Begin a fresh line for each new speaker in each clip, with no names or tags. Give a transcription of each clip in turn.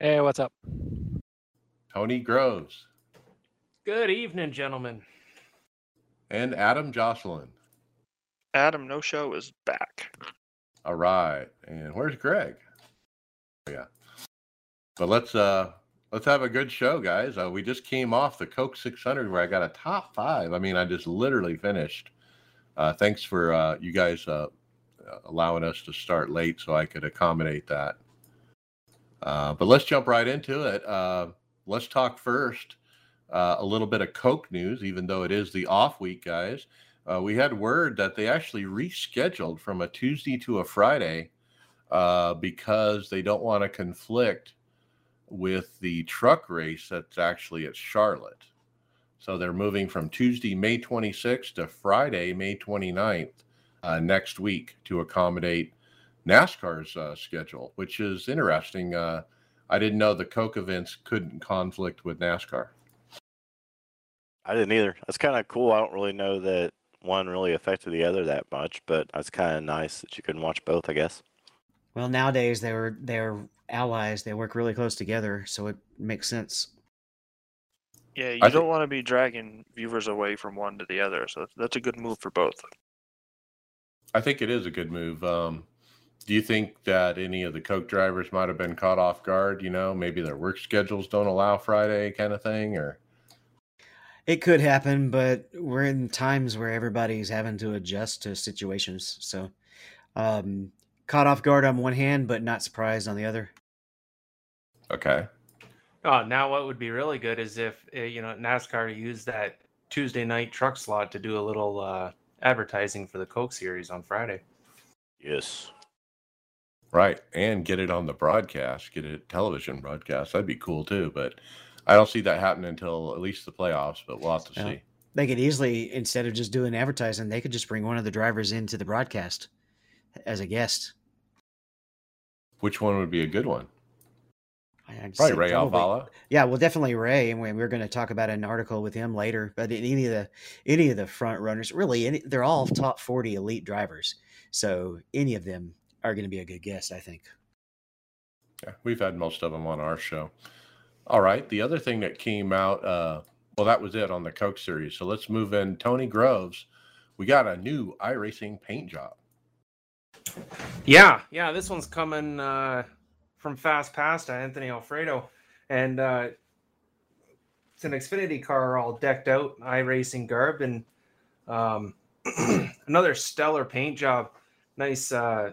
Hey, what's up?
Tony Groves,
Good evening, gentlemen.
and Adam Josselyn.
Adam No Show is back.
All right. And where's Greg? Yeah. But let's uh let's have a good show, guys. Uh, we just came off the Coke 600 where I got a top five. I mean, I just literally finished. Uh, thanks for uh, you guys uh, allowing us to start late so I could accommodate that. Uh, but let's jump right into it. Uh, let's talk first uh, a little bit of Coke news, even though it is the off week, guys. Uh, we had word that they actually rescheduled from a Tuesday to a Friday uh, because they don't want to conflict with the truck race that's actually at Charlotte. So they're moving from Tuesday, May 26th to Friday, May 29th uh, next week to accommodate NASCAR's uh, schedule, which is interesting. Uh, I didn't know the Coke events couldn't conflict with NASCAR.
I didn't either. That's kind of cool. I don't really know that one really affected the other that much, but that's kind of nice that you can watch both, I guess.
Well, nowadays they were they're allies. They work really close together, so it makes sense.
Yeah, you
I
don't
thi-
want to be dragging viewers away from one to the other, so that's a good move for both.
I think it is a good move. Um, do you think that any of the Coke drivers might have been caught off guard? You know, maybe their work schedules don't allow Friday kind of thing, or
It could happen, but we're in times where everybody's having to adjust to situations. So, um, caught off guard on one hand, but not surprised on the other.
okay.
Oh, now what would be really good is if uh, you know NASCAR used that Tuesday night truck slot to do a little uh, advertising for the Coke series on Friday.
Yes.
Right. And get it on the broadcast, get it television broadcast. That'd be cool too. But I don't see that happening until at least the playoffs, but we'll have to
Yeah.
see.
They could easily, instead of just doing advertising, they could just bring one of the drivers into the broadcast as a guest.
Which one would be a good one? Probably Ray
probably-
Alfalla.
Yeah, well, definitely Ray, and we- we're going to talk about an article with him later. But any of the any of the front runners, really, any, they're all top forty elite drivers. So any of them are going to be a good guest, I think.
Yeah, we've had most of them on our show. All right. The other thing that came out, uh, well, that was it on the Coke series. So let's move in. Tony Groves, we got a new iRacing paint job.
Yeah, yeah, this one's coming uh, from Fast Pass to Anthony Alfredo, and uh, it's an Xfinity car all decked out, iRacing garb, and um, another stellar paint job. Nice, uh,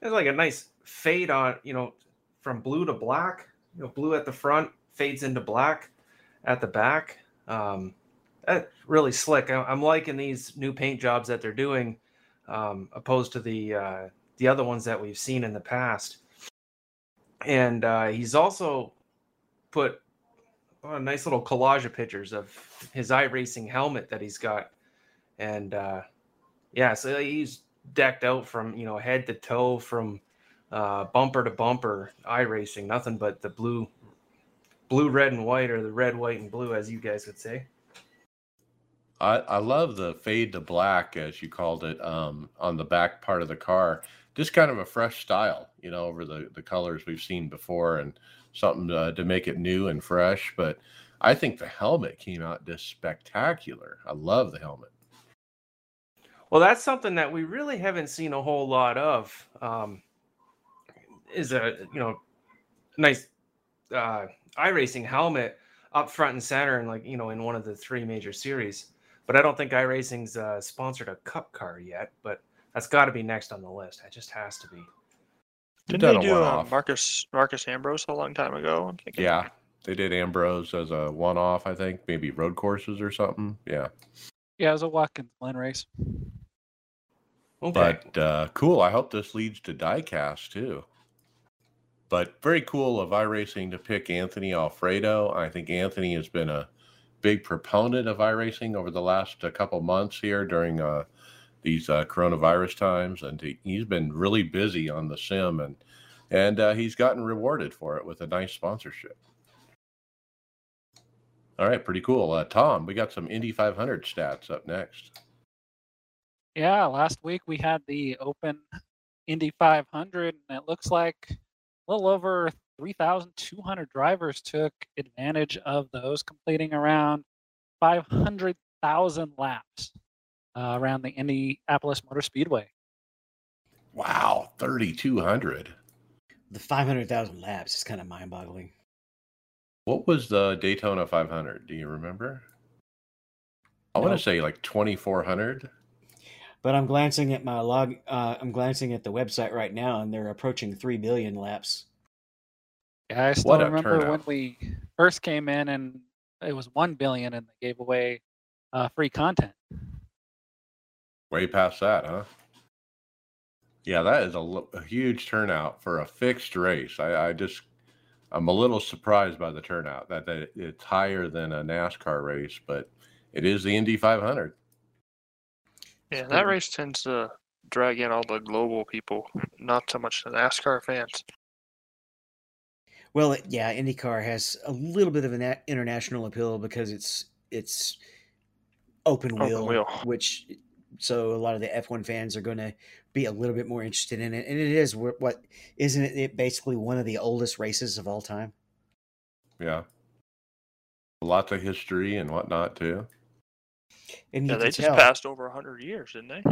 it's like a nice fade on, you know, from blue to black. You know, blue at the front fades into black at the back. Um, that's really slick. I- I'm liking these new paint jobs that they're doing um, opposed to the uh, the other ones that we've seen in the past. And uh, he's also put a nice little collage of pictures of his iRacing helmet that he's got, and uh, yeah, so he's decked out from you know head to toe, from uh, bumper to bumper, iRacing, nothing but the blue, blue, red, and white, or the red, white, and blue, as you guys would say.
I, I love the fade to black, as you called it, um, on the back part of the car. Just kind of a fresh style, you know, over the, the colors we've seen before and something uh, to make it new and fresh. But I think the helmet came out just spectacular. I love the helmet.
Well, that's something that we really haven't seen a whole lot of. Um, is a you know nice uh, iRacing helmet up front and center, and like you know in one of the three major series. But I don't think iRacing's uh, sponsored a Cup car yet. But that's got to be next on the list. It just has to be.
Didn't
done
they do uh. Marcus Marcos Ambrose a long time ago? I'm.
Yeah, they did Ambrose as a one off, I think, maybe road courses or something. Yeah.
Yeah, it was a Watkins Glen race.
Okay.
But uh, cool. I hope this leads to diecast too. But very cool of iRacing to pick Anthony Alfredo. I think Anthony has been a big proponent of iRacing over the last uh, couple months here during uh, these uh, coronavirus times, and he, he's been really busy on the sim, and and uh, he's gotten rewarded for it with a nice sponsorship. All right, pretty cool. Uh, Tom, we got some Indy 500 stats up next.
Yeah, last week we had the Open Indy 500, and it looks like a little over 3,200 drivers took advantage of those, completing around 500,000 laps uh, around the Indianapolis Motor Speedway.
Wow, 3,200.
The 500,000 laps is kind of mind boggling.
What was the Daytona 500? Do you remember? I want to say like 2,400.
But I'm glancing at my log. Uh, I'm glancing at the website right now, and they're approaching three billion laps.
Yeah, I still
What a
remember when we first came in and it was 1 billion and they gave away uh, free content.
Way past that, huh? Yeah, that is a, a huge turnout for a fixed race. I, I just, I'm a little surprised by the turnout that, that it's higher than a NASCAR race, but it is the Indy 500.
Yeah, that race tends to drag in all the global people, not so much the NASCAR fans.
Well, yeah, IndyCar has a little bit of an international appeal because it's it's open
Open
wheel,
wheel.
which so a lot of the F1 fans are going to be a little bit more interested in it. And it is wh- what isn't it, it basically one of the oldest races of all time?
Yeah. Lots of history and whatnot, too.
And you
Yeah, they just
tell
passed over 100 years, didn't they?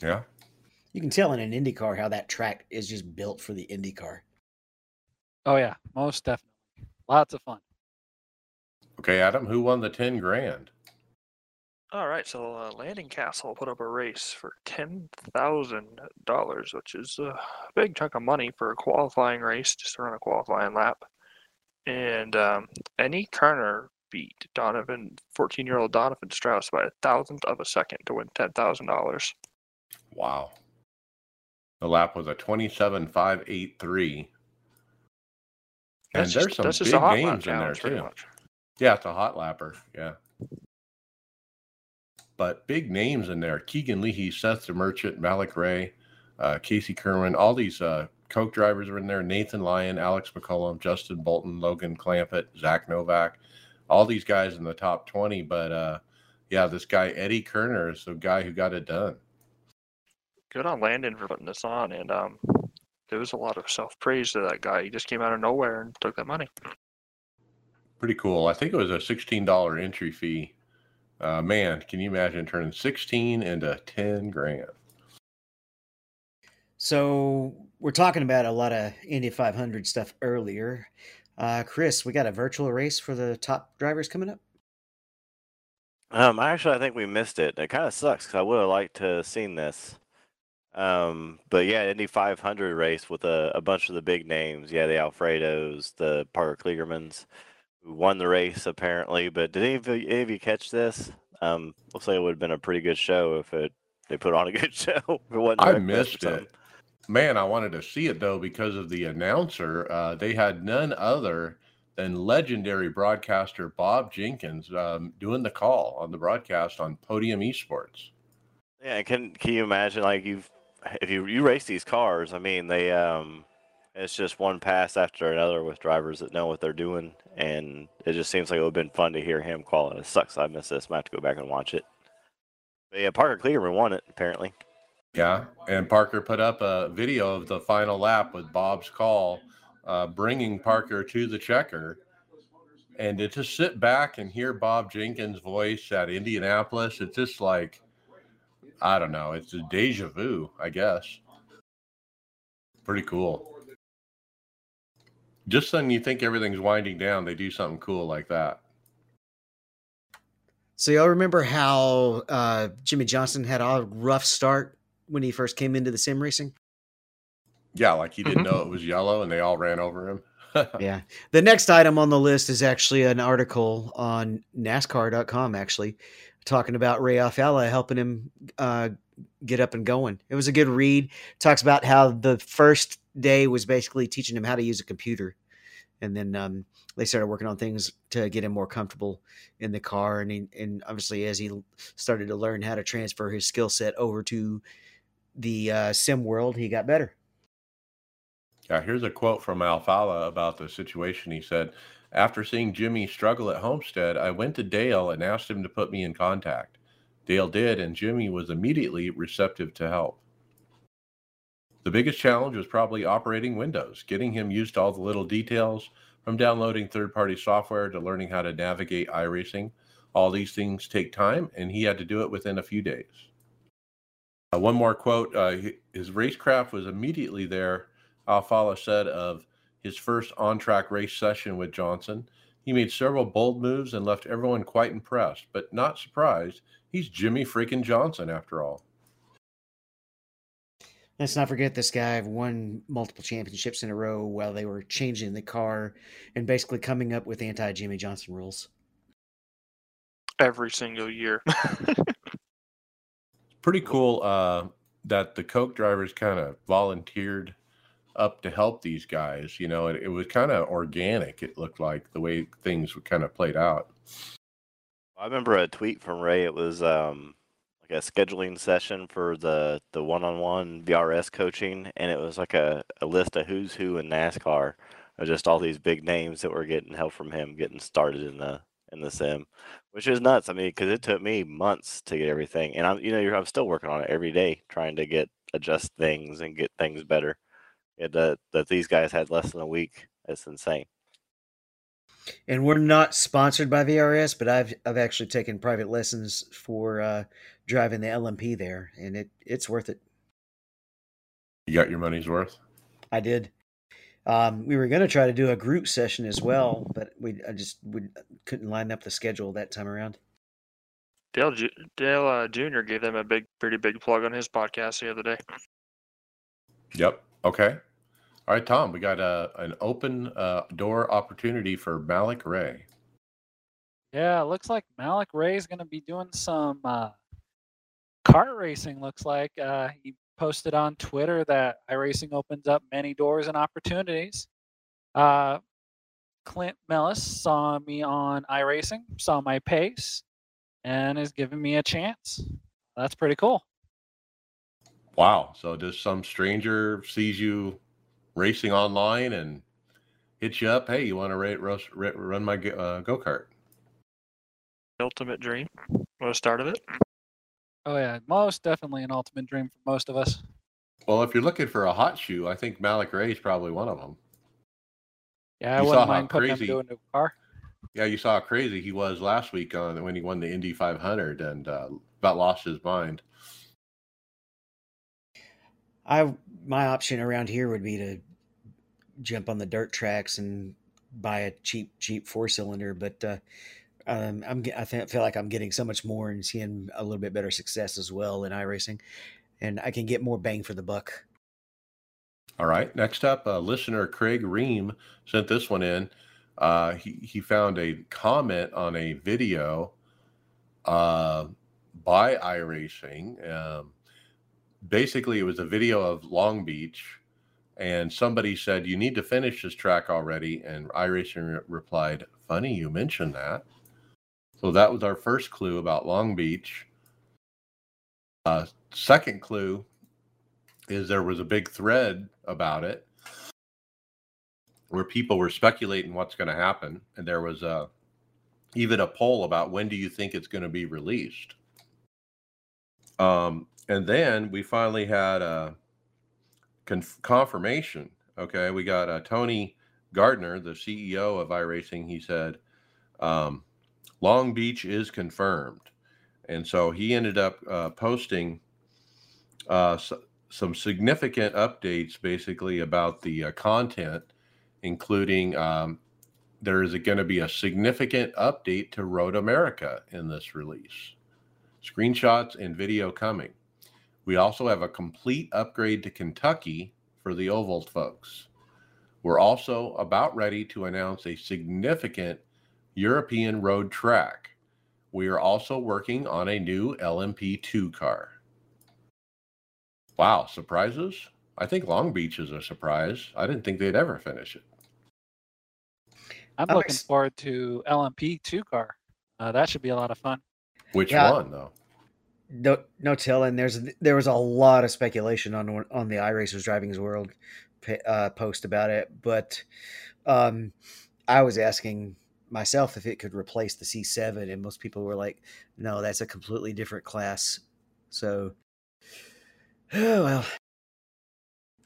Yeah.
you can tell in an IndyCar how that track is just built for the IndyCar.
Oh, yeah, most definitely. Lots of fun.
Okay, Adam, who won the 10 grand?
All right, so uh, Landon Cassill put up a race for ten thousand dollars, which is a big chunk of money for a qualifying race, just to run a qualifying lap. And um, Annie Kerner beat Donovan, fourteen-year-old Donovan Strauss, by a thousandth of a second to win ten thousand dollars.
Wow. The lap was a 27.583. And
That's
there's
just,
some big
a hot lap
names in there, too.
much.
Yeah, it's a hot lapper. Yeah. But big names in there Keegan Leahy, Seth the Merchant, Malik Ray, uh, Casey Kirwan, all these uh, Coke drivers are in there Nathan Lyon, Alex McCollum, Justin Bolton, Logan Clampett, Zach Novak, all these guys in the top 20. But uh, yeah, this guy, Eddie Kerner, is the guy who got it done.
Good on Landon for putting this on, and um, there was a lot of self-praise to that guy. He just came out of nowhere and took that money.
Pretty cool. I think it was a $16 entry fee. Uh, man, can you imagine turning 16 into 10 grand?
So we're talking about a lot of Indy 500 stuff earlier. Uh, Chris, we got a virtual race for the top drivers coming up.
Um, actually, I think we missed it. It kind of sucks because I would have liked to have seen this. Um, but yeah, Indy 500 race with a, a bunch of the big names. Yeah, the Alfredos, the Parker Kligermans, who won the race apparently. But did any of you, any of you catch this? Um, looks like it would have been a pretty good show if it they put on a good show. If it wasn't
I
Wreckfest or
missed
something.
it. Man, I wanted to see it though because of the announcer. Uh, they had none other than legendary broadcaster Bob Jenkins um, doing the call on the broadcast on Podium Esports.
Yeah, can can you imagine like you've if you you race these cars, I mean they um it's just one pass after another with drivers that know what they're doing and it just seems like it would have been fun to hear him call it. It sucks I missed this. I have to go back and watch it. But yeah, Parker Kligerman won it apparently.
Yeah, and Parker put up a video of the final lap with Bob's call, uh, bringing Parker to the checker. And to just sit back and hear Bob Jenkins' voice at Indianapolis, it's just like, I don't know, it's a deja vu, I guess. Pretty cool. Just when you think everything's winding down, they do something cool like that.
So y'all remember how uh, Jimmie Johnson had a rough start when he first came into the sim racing?
Yeah, like he didn't know it was yellow and they all ran over him.
yeah. The next item on the list is actually an article on NASCAR.com, actually, talking about Ray Alfalla helping him uh, get up and going. It was a good read. Talks about how the first day was basically teaching him how to use a computer, and then um, they started working on things to get him more comfortable in the car. And he, and obviously, as he started to learn how to transfer his skill set over to the uh, sim world, he got better.
Yeah, here's a quote from Alfalla about the situation. He said, After seeing Jimmy struggle at Homestead, I went to Dale and asked him to put me in contact. Dale did, and Jimmy was immediately receptive to help. The biggest challenge was probably operating Windows, getting him used to all the little details, from downloading third party software to learning how to navigate iRacing. All these things take time, and he had to do it within a few days. Uh, one more quote uh, his racecraft was immediately there Alfalla said of his first on track race session with Johnson. He made several bold moves and left everyone quite impressed, but not surprised. He's Jimmie freaking Johnson after all.
Let's not forget this guy won multiple championships in a row while they were changing the car and basically coming up with anti Jimmie Johnson rules.
Every single year.
Pretty cool uh, that the Coke drivers kind of volunteered up to help these guys. You know, it, it was kind of organic. It looked like the way things were kind of played out.
I remember a tweet from Ray. It was um, like a scheduling session for the the one-on-one VRS coaching, and it was like a, a list of who's who in NASCAR just all these big names that were getting help from him getting started in the in the sim, which is nuts. I mean, because it took me months to get everything, and I'm you know I'm still working on it every day, trying to get adjust things and get things better that that these guys had less than a week. It's insane.
And we're not sponsored by VRS, but I've I've actually taken private lessons for uh, driving the LMP there, and it it's worth it.
You got your money's worth.
I did. Um, we were going to try to do a group session as well, but we I just we couldn't line up the schedule that time around.
Dale Dale uh, Jr. gave them a big, pretty big plug on his podcast the other day.
Yep. Okay. All right, Tom, we got a, uh, an open uh, door opportunity for Malik Ray.
Yeah, looks like Malik Ray is going to be doing some uh, kart racing. Looks like uh, he posted on Twitter that iRacing opens up many doors and opportunities. Uh, Clint Mellis saw me on iRacing, saw my pace, and is giving me a chance. That's pretty cool.
Wow. So does some stranger sees you racing online and hit you up. Hey, you want to rate, run my uh, go kart?
Ultimate dream. Want to start of it?
Oh yeah, most definitely an ultimate dream for most of us.
Well, if you're looking for a hot shoe, I think Malik Ray is probably one of them.
Yeah, I you wouldn't mind putting crazy, him into a car.
Yeah, you saw how crazy he was last week on when he won the Indy 500 and uh, about lost his mind.
I my option around here would be to jump on the dirt tracks and buy a cheap cheap four cylinder, but uh, um, I'm I feel like I'm getting so much more and seeing a little bit better success as well in iRacing, and I can get more bang for the buck.
All right. Next up, uh, listener Craig Ream sent this one in. Uh, he he found a comment on a video uh, by iRacing. Um, basically, it was a video of Long Beach and somebody said you need to finish this track already and iRacing replied funny you mentioned that so that was our first clue about long beach uh, second clue is there was a big thread about it where people were speculating what's going to happen and there was a even a poll about when do you think it's going to be released um, and then we finally had a conf- confirmation. Okay, we got uh, Tony Gardner, the CEO of iRacing. He said, um, "Long Beach is confirmed," and so he ended up uh, posting uh, some significant updates, basically about the uh, content, including um, there is going to be a significant update to Road America in this release. Screenshots and video coming. We also have a complete upgrade to Kentucky for the Oval folks. We're also about ready to announce a significant European road track. We are also working on a new LMP2 car. Wow, surprises? I think Long Beach is a surprise. I didn't think they'd ever finish it.
I'm
I'm
looking
ex-
forward to LMP two car. Uh, that should be a lot of fun.
Which
Yeah.
one though?
No, no telling. There's there was a lot of speculation on on the iRacers Driving's World uh, post about it, but um, I was asking myself if it could replace the C7, and most people were like, "No, that's a completely different class." So, oh well,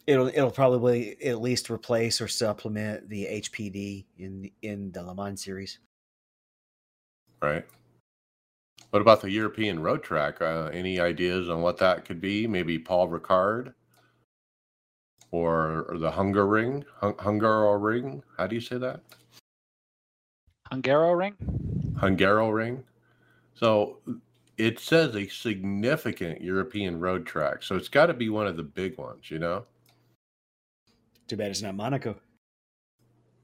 it'll it'll probably at least replace or supplement the HPD in in the Le Mans series.
Right. What about the European road track? Uh, any ideas on what that could be? Maybe Paul Ricard or, or the Hungaroring, Hun- Hungaroring. How do you say that?
Hungaro ring.
Hungaro ring. So it says a significant European road track. So it's got to be one of the big ones, you know?
Too bad it's not Monaco.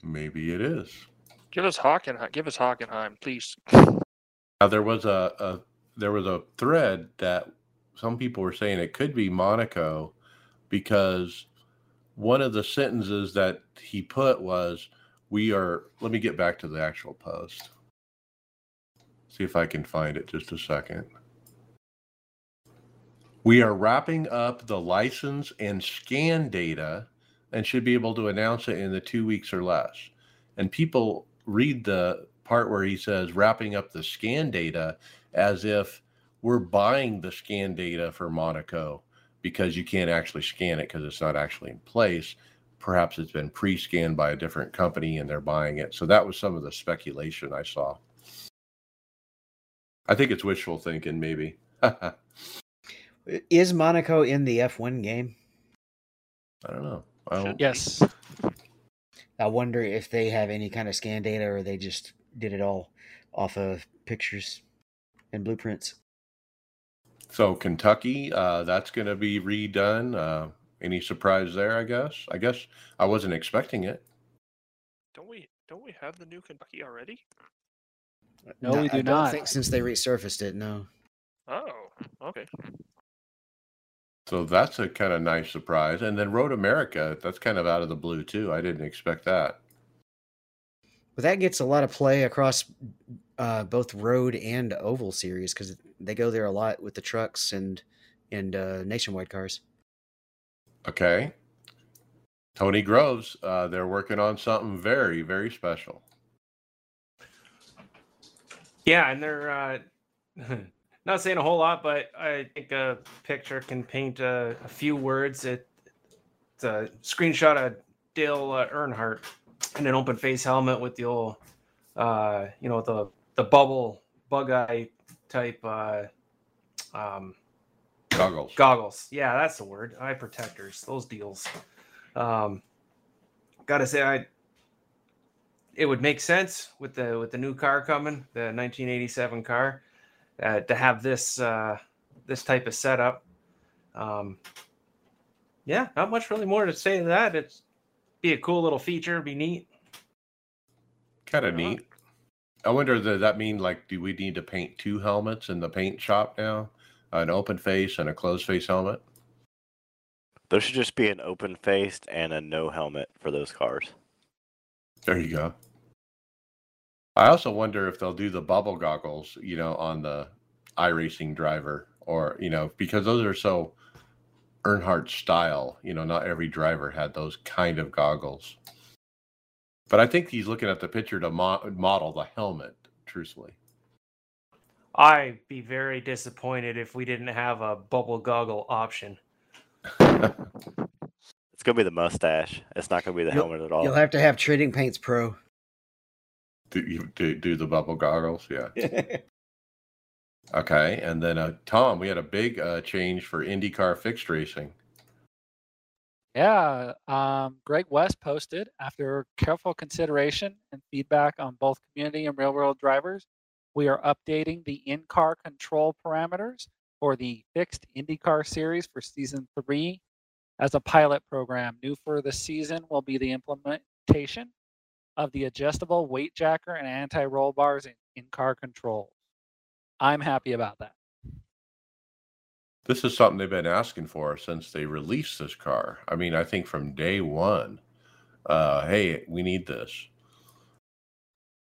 Maybe it is.
Give us Hockenheim. Give us Hockenheim, please.
Now there was a, a there was a thread that some people were saying it could be Monaco because one of the sentences that he put was we are let me get back to the actual post. See if I can find it just a second. We are wrapping up the license and scan data and should be able to announce it in the 2 weeks or less. And people read the part where he says wrapping up the scan data as if we're buying the scan data for Monaco because you can't actually scan it because it's not actually in place. Perhaps it's been pre scanned by a different company and they're buying it. So that was some of the speculation I saw. I think it's wishful thinking, maybe.
Is Monaco in the F1 game?
I don't know. I don't,
Yes.
I wonder if they have any kind of scan data or they just did it all off of pictures and blueprints.
So Kentucky, uh, that's going to be redone. Uh, any surprise there? I guess. I guess I wasn't expecting it.
Don't we? Don't we have the new Kentucky already?
No, we do
I don't
not.
think since they resurfaced it, no.
Oh, okay.
So that's a kind of nice surprise. And then Road America, that's kind of out of the blue too. I didn't expect that.
But that gets a lot of play across uh, both road and oval series because they go there a lot with the trucks and and uh, nationwide cars.
Okay. Tony Groves, uh, they're working on something very, very special.
Yeah, and they're uh, not saying a whole lot, but I think a picture can paint a, a few words. It, it's a screenshot of Dale uh, Earnhardt in an open face helmet with the old, uh, you know, the the bubble bug eye type uh, um,
Goggles.
goggles. Yeah, that's the word. Eye protectors. Those deals. Um, gotta say, I it would make sense with the with the new car coming, the 1987 car, uh, to have this uh, this type of setup. Um, yeah, not much really more to say to that. It's be a cool little feature. Be neat.
Kind of neat. I wonder, does that mean like, do we need to paint two helmets in the paint shop now? An open face and a closed face helmet?
There should just be an open faced and a no helmet for those cars.
There you go. I also wonder if they'll do the bubble goggles, you know, on the iRacing driver, or you know, because those are so Earnhardt style. You know, not every driver had those kind of goggles. But I think he's looking at the picture to mo- model the helmet. Truthfully,
I'd be very disappointed if we didn't have a bubble goggle option.
It's gonna be the mustache. It's not gonna be the
You'll-
helmet at all.
You'll have to have Trading Paints Pro.
do, you, do do the bubble goggles, yeah. Okay, and then uh, Tom, we had a big uh, change for IndyCar fixed racing.
Yeah, um, Greg West posted after careful consideration and feedback on both community and real world drivers, we are updating the in car control parameters for the fixed IndyCar series for season three as a pilot program. New for the season will be the implementation of the adjustable weight jacker and anti roll bars in in car controls. I'm happy about that.
This is something they've been asking for since they released this car. I mean, I think from day one, uh, hey, we need this.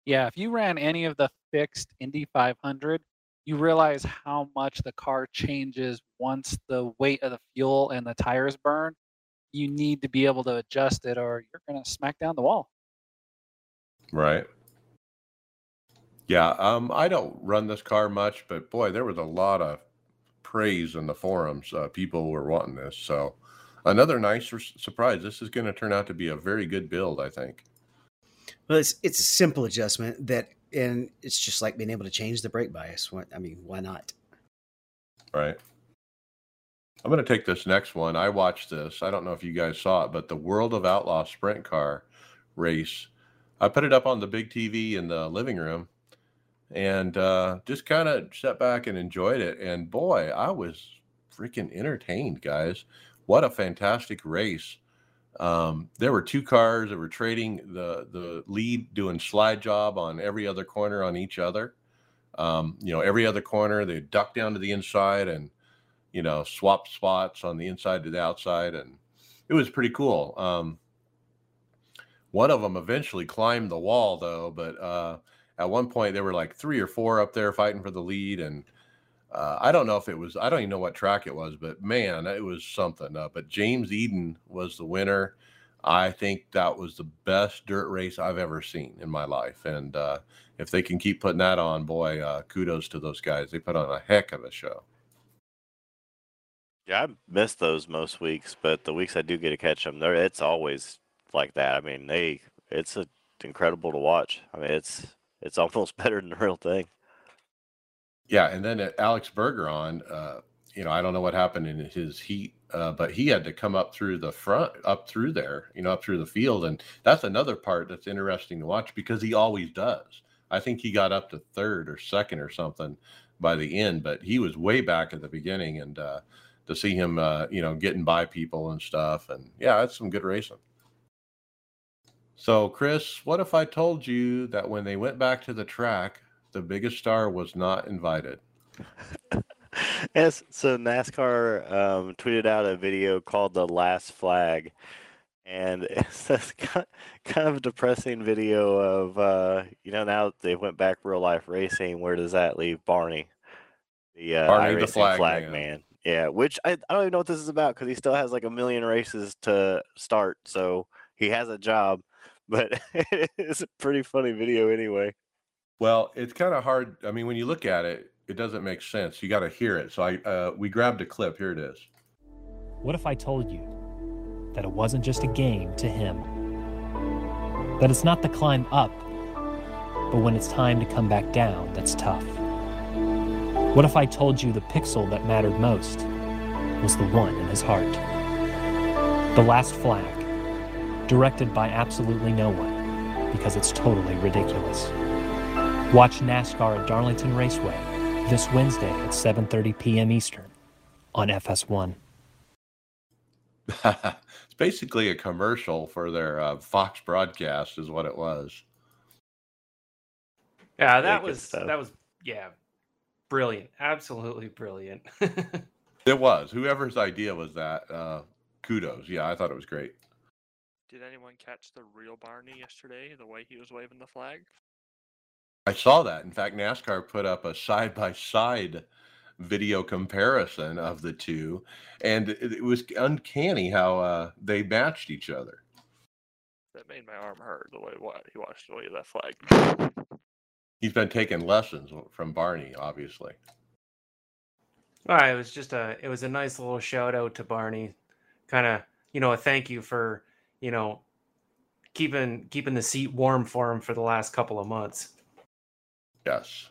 Yeah, if you ran any of the fixed Indy 500, you realize how much the car changes once the weight of the fuel and the tires burn. You need to be able to adjust it or you're going to smack down the wall.
Right. Yeah, um, I don't run this car much, but boy, there was a lot of praise in the forums. Uh, people were wanting this, so another nice sur- surprise. This is going to turn out to be a very good build, I think.
Well, it's it's a simple adjustment that, and it's just like being able to change the brake bias. What I mean, why not?
Right. I'm going to take this next one. I watched this. I don't know if you guys saw it, but the World of Outlaw sprint car race. I put it up on the big TV in the living room and uh, just kind of sat back and enjoyed it. And boy, I was freaking entertained, guys. What a fantastic race! Um, there were two cars that were trading the the lead, doing slide job on every other corner on each other. Um, you know, every other corner they duck down to the inside and you know swap spots on the inside to the outside, and it was pretty cool. Um, one of them eventually climbed the wall though, but uh, at one point there were like three or four up there fighting for the lead and uh, I don't know if it was I don't even know what track it was, but man, it was something. Uh, but James Eden was the winner. I think that was the best dirt race I've ever seen in my life, and uh, if they can keep putting that on, boy, uh, kudos to those guys. They put on a heck of a show.
Yeah, I miss those most weeks, but the weeks I do get to catch them, there it's always like that. I mean, they it's a, incredible to watch. I mean, it's it's almost better than the real thing.
Yeah, and then Alex Bergeron, uh, you know, I don't know what happened in his heat, uh, but he had to come up through the front, up through there, you know, up through the field, and that's another part that's interesting to watch because he always does. I think he got up to third or second or something by the end, but he was way back at the beginning, and uh, to see him, uh, you know, getting by people and stuff, and yeah, that's some good racing. So, Chris, what if I told you that when they went back to the track, the biggest star was not invited?
yes. So NASCAR um, tweeted out a video called "The Last Flag," and it's this kind of a depressing video of uh, you know now they went back real life racing. Where does that leave Barney? The uh,
Barney, the flag,
flag
man.
man. Yeah, which I, I don't even know what this is about because he still has like a million races to start, so he has a job but it's a pretty funny video anyway.
Well, it's kind of hard. I mean, when you look at it, it doesn't make sense. You got to hear it. So I uh, we grabbed a clip. Here it is.
What if I told you that it wasn't just a game to him? That it's not the climb up, but when it's time to come back down, that's tough. What if I told you the pixel that mattered most was the one in his heart? The last flag directed by absolutely no one because it's totally ridiculous. Watch NASCAR at Darlington Raceway this Wednesday at 7:30 p.m. Eastern on FS1.
it's basically a commercial for their uh, Fox broadcast, is what it was.
Yeah, that was that was yeah, brilliant, absolutely brilliant.
it was. Whoever's idea was that, uh, kudos. Yeah, I thought it was great.
Did anyone catch the real Barney yesterday? The way he was waving the flag?
I saw that. In fact, NASCAR put up a side by side video comparison of the two, and it, it was uncanny how uh, they matched each other.
That made my arm hurt the way what he watched the way that flag.
He's been taking lessons from Barney, obviously.
All right, it was just a it was a nice little shout out to Barney, kind of you know a thank you for you know keeping keeping the seat warm for him for the last couple of months.
Yes.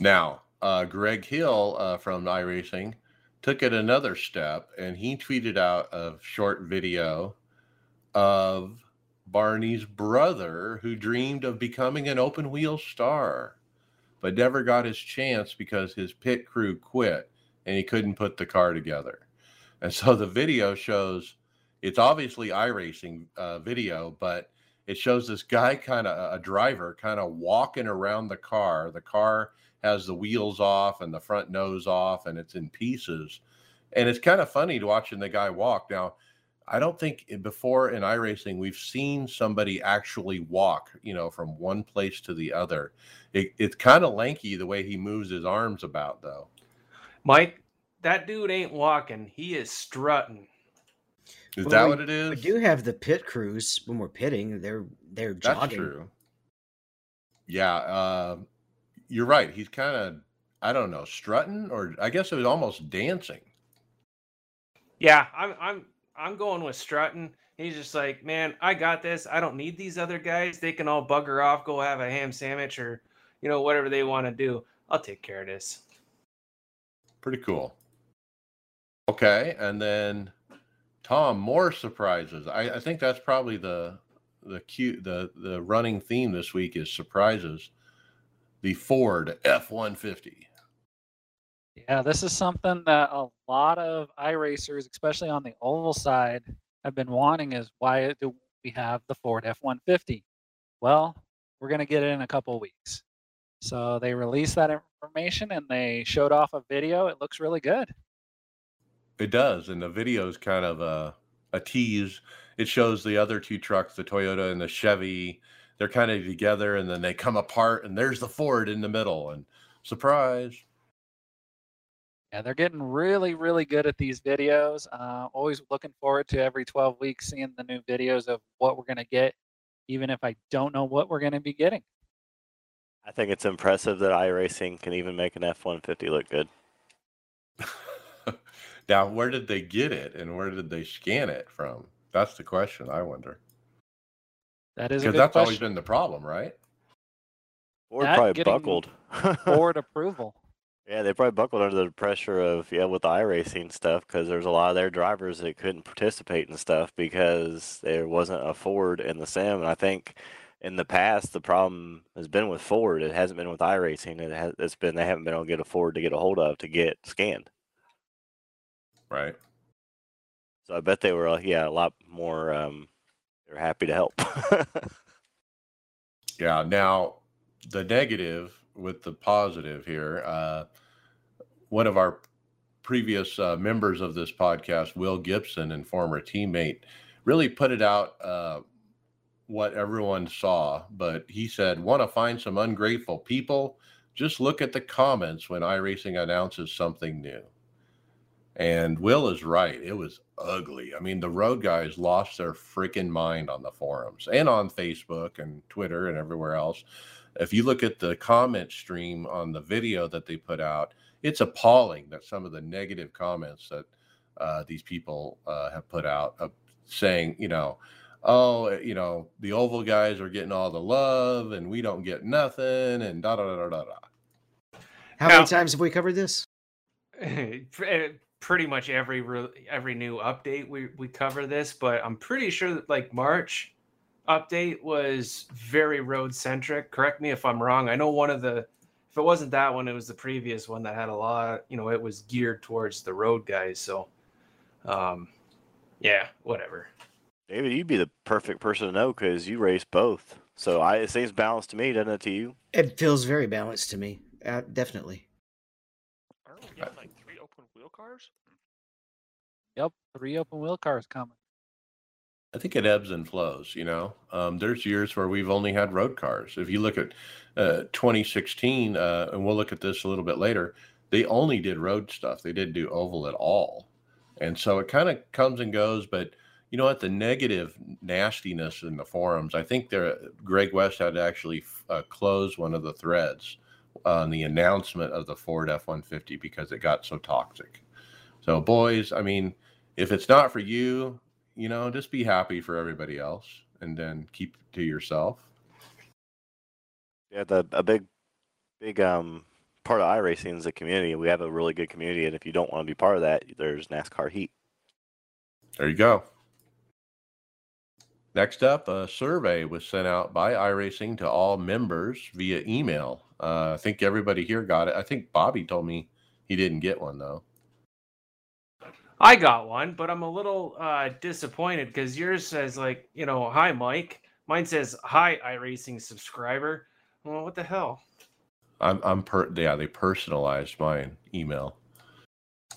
Now, uh, Greg Hill uh, from iRacing took it another step and he tweeted out a short video of Barney's brother who dreamed of becoming an open wheel star, but never got his chance because his pit crew quit and he couldn't put the car together. And so the video shows it's obviously iRacing uh, video, but it shows this guy kind of a driver kind of walking around the car. The car has the wheels off and the front nose off and it's in pieces. And it's kind of funny to watching the guy walk. Now, I don't think eh, before in iRacing we've seen somebody actually walk, you know, from one place to the other. It, it's kind of lanky the way he moves his arms about, though.
Mike, that dude ain't walking. He is strutting.
Is
Well,
that
we-
what it is?
We do have the pit crews when we're pitting. They're they're jogging.
That's true. Yeah, uh, you're right. He's kind of, I don't know, strutting, or I guess it was almost dancing.
Yeah, I'm I'm I'm going with strutting. He's just like, man, I got this. I don't need these other guys. They can all bugger off, go have a ham sandwich or you know whatever they want to do. I'll take care of this.
Pretty cool. Okay, and then Tom, more surprises. I, I think that's probably the the cute the the running theme this week is surprises. The Ford F one fifty.
Yeah, this is something that a lot of iRacers, especially on the oval side, have been wanting is why do we have the Ford F-150? Well, we're going to get it in a couple weeks. So they released that information and they showed off a video. It looks really good.
It does, and the video is kind of a a tease. It shows the other two trucks, the Toyota and the Chevy. They're kind of together, and then they come apart, and there's the Ford in the middle, and surprise.
Yeah, they're getting really, really good at these videos. Uh, always looking forward to every 12 weeks seeing the new videos of what we're going to get, even if I don't know what we're going to be getting.
I think it's impressive that iRacing can even make an F-150 look good.
now, where did they get it, and where did they scan it from? That's the question. I wonder
That is
because
good
that's always been the problem, right?
Ford
That
probably buckled.
Board approval.
yeah, they probably buckled under the pressure of yeah with the iRacing stuff because there's a lot of their drivers that couldn't participate in stuff because there wasn't a Ford in the sim. And I think in the past the problem has been with Ford. It hasn't been with iRacing. It has. It's been they haven't been able to get a Ford to get a hold of to get scanned.
Right.
So I bet they were uh, yeah a lot more. Um, they're happy to help.
Yeah. Now, the negative with the positive here. Uh, one of our previous uh, members of this podcast, Will Gibson, and former teammate, really put it out uh, what everyone saw. But he said, "Want to find some ungrateful people? Just look at the comments when iRacing announces something new." And Will is right. It was ugly. I mean, the road guys lost their freaking mind on the forums and on Facebook and Twitter and everywhere else. If you look at the comment stream on the video that they put out, it's appalling that some of the negative comments that uh, these people uh, have put out uh, saying, you know, oh, you know, the oval guys are getting all the love and we don't get nothing and da da da da da. da.
How
Now-
many times have we covered this?
Pre- pretty much every re- every new update we we cover this, but I'm pretty sure that like March update was very road centric. Correct me if I'm wrong. I know one of the if it wasn't that one, it was the previous one that had a lot. You know, it was geared towards the road guys. So, um, yeah, whatever.
David, you'd be the perfect person to know because you race both. So I, it seems balanced to me, doesn't it? To you?
It feels very balanced to me. Uh, definitely.
Aren't we getting like three open wheel cars?
Yep, three open wheel cars coming.
I think it ebbs and flows. You know, um, there's years where we've only had road cars. If you look at uh, 2016, uh, and we'll look at this a little bit later, they only did road stuff. They didn't do oval at all, and so it kind of comes and goes. But you know what? The negative nastiness in the forums. I think there, Greg West had to actually uh, close one of the threads on the announcement of the Ford F-150 because it got so toxic. So, boys, I mean, if it's not for you, you know, just be happy for everybody else and then keep to yourself.
Yeah, the a big, big um part of iRacing is the community. We have a really good community, and if you don't want to be part of that, there's NASCAR Heat.
There you go. Next up, a survey was sent out by iRacing to all members via email. Uh, I think everybody here got it. I think Bobby told me he didn't get one though.
I got one, but I'm a little uh, disappointed because yours says like, you know, hi Mike. Mine says hi iRacing subscriber. Well, what the hell?
I'm I'm per yeah they personalized mine email.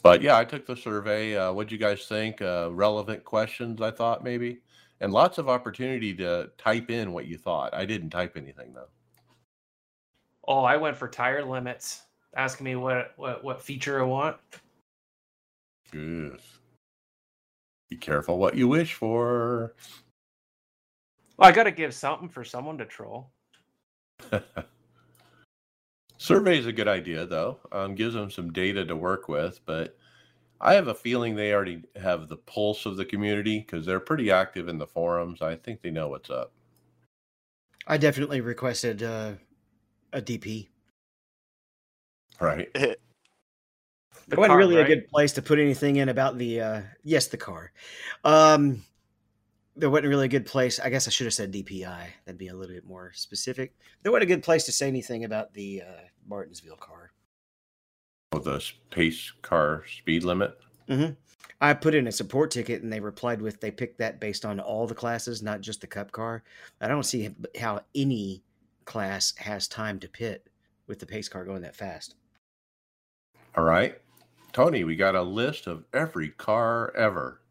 But yeah, I took the survey. Uh, what'd you guys think? Uh, relevant questions, I thought maybe, and lots of opportunity to type in what you thought. I didn't type anything though.
Oh, I went for tire limits, asking me what what what feature I want.
Good. Be careful what you wish for.
Well, I got to give something for someone to troll.
Survey is a good idea, though. Um, gives them some data to work with, but I have a feeling they already have the pulse of the community because they're pretty active in the forums. I think they know what's up.
I definitely requested uh, a DP.
Right.
It wasn't
car,
really
right?
a good place to put anything in about the uh yes the car. Um there wasn't really a good place. I guess I should have said DPI. That'd be a little bit more specific. There wasn't a good place to say anything about the uh, Martinsville car.
Oh, the pace car speed limit.
I put in a support ticket and they replied with they picked that based on all the classes, not just the cup car. I don't see how any class has time to pit with the pace car going that fast.
All right. Tony, we got a list of every car ever.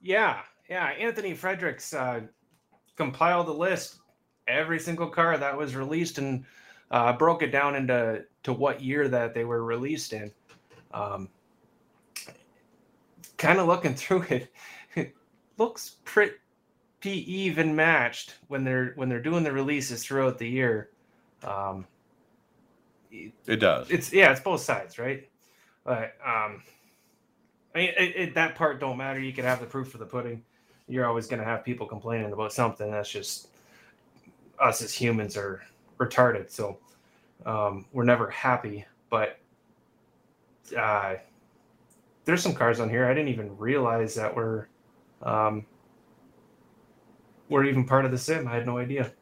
Yeah, yeah. Anthony Fredericks uh, compiled the list, every single car that was released, and uh, broke it down into to what year that they were released in. Um, kind of looking through it, it looks pretty even matched when they're when they're doing the releases throughout the year. Um,
It does.
it's yeah, it's both sides, right? But um, I mean, it, it, that part don't matter. You can have the proof for the pudding. You're always going to have people complaining about something. That's just us as humans are retarded. So um, we're never happy. But uh, there's some cars on here I didn't even realize that were um, were even part of the sim. I had no idea.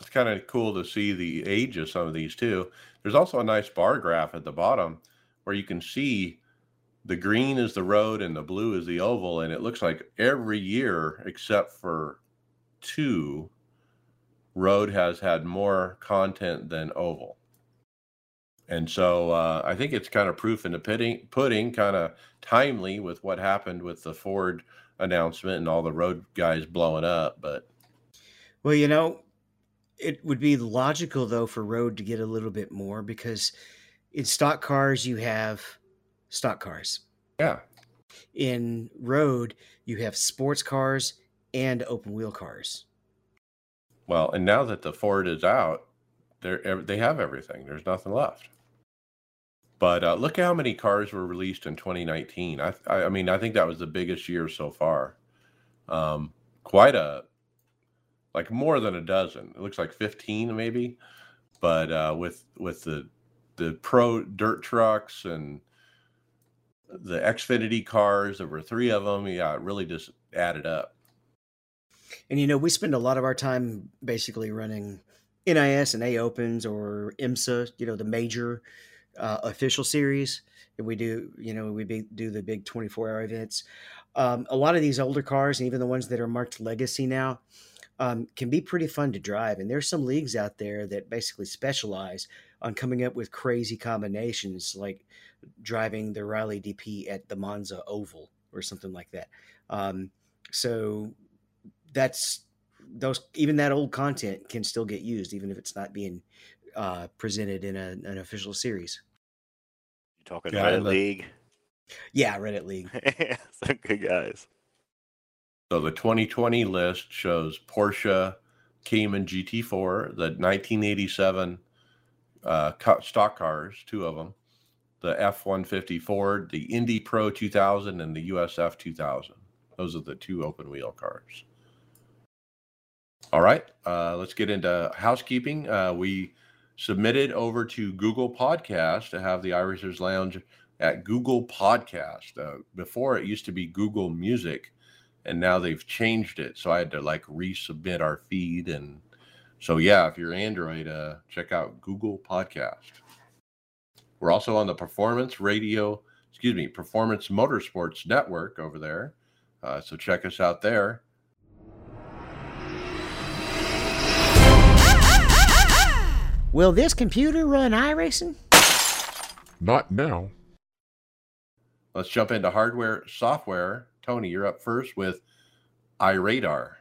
it's kind of cool to see the age of some of these too. There's also a nice bar graph at the bottom where you can see the green is the road and the blue is the oval, and it looks like every year except for two, road has had more content than oval. And so uh, I think it's kind of proof in the pudding, pudding kind of timely with what happened with the Ford announcement and all the road guys blowing up. But
Well, you know, it would be logical though for road to get a little bit more because in stock cars you have stock cars.
yeah,
In road you have sports cars and open wheel cars.
Well, and now that the Ford is out, they have everything. There's nothing left. But uh, look how many cars were released in 2019. I, I I mean, I think that was the biggest year so far. Um, quite a like more than a dozen. It looks like 15 maybe. But uh, with with the the pro dirt trucks and the Xfinity cars, there were three of them. Yeah, it really just added up.
And you know, we spend a lot of our time basically running NIS and A Opens or IMSA, you know, the major uh, official series. And we do, you know, we be, do the big 24 hour events. Um, a lot of these older cars, and even the ones that are marked legacy now, um, can be pretty fun to drive. And there's some leagues out there that basically specialize on coming up with crazy combinations, like driving the Riley DP at the Monza Oval or something like that. Um, so that's those even that old content can still get used even if it's not being uh, presented in a, an official series.
You're talking
Yeah,
Reddit
the-
League?
Yeah, Reddit League.
Some good guys.
So the 2020 list shows Porsche Cayman GT4, the 1987 uh, stock cars, two of them, the F-150 Ford, the Indy Pro 2000, and the USF 2000. Those are the two open wheel cars. All right, uh, let's get into housekeeping. Uh, we submitted over to Google Podcast to have the iRacers Lounge at Google Podcast. Uh, before it used to be Google Music and now they've changed it so i had to like resubmit our feed and so yeah if you're android uh check out google podcast we're also on the performance radio excuse me performance motorsports network over there uh, so check us out there
Will this computer run iRacing?
Not now.
Let's jump into hardware, software. Tony, you're up first with iRadar.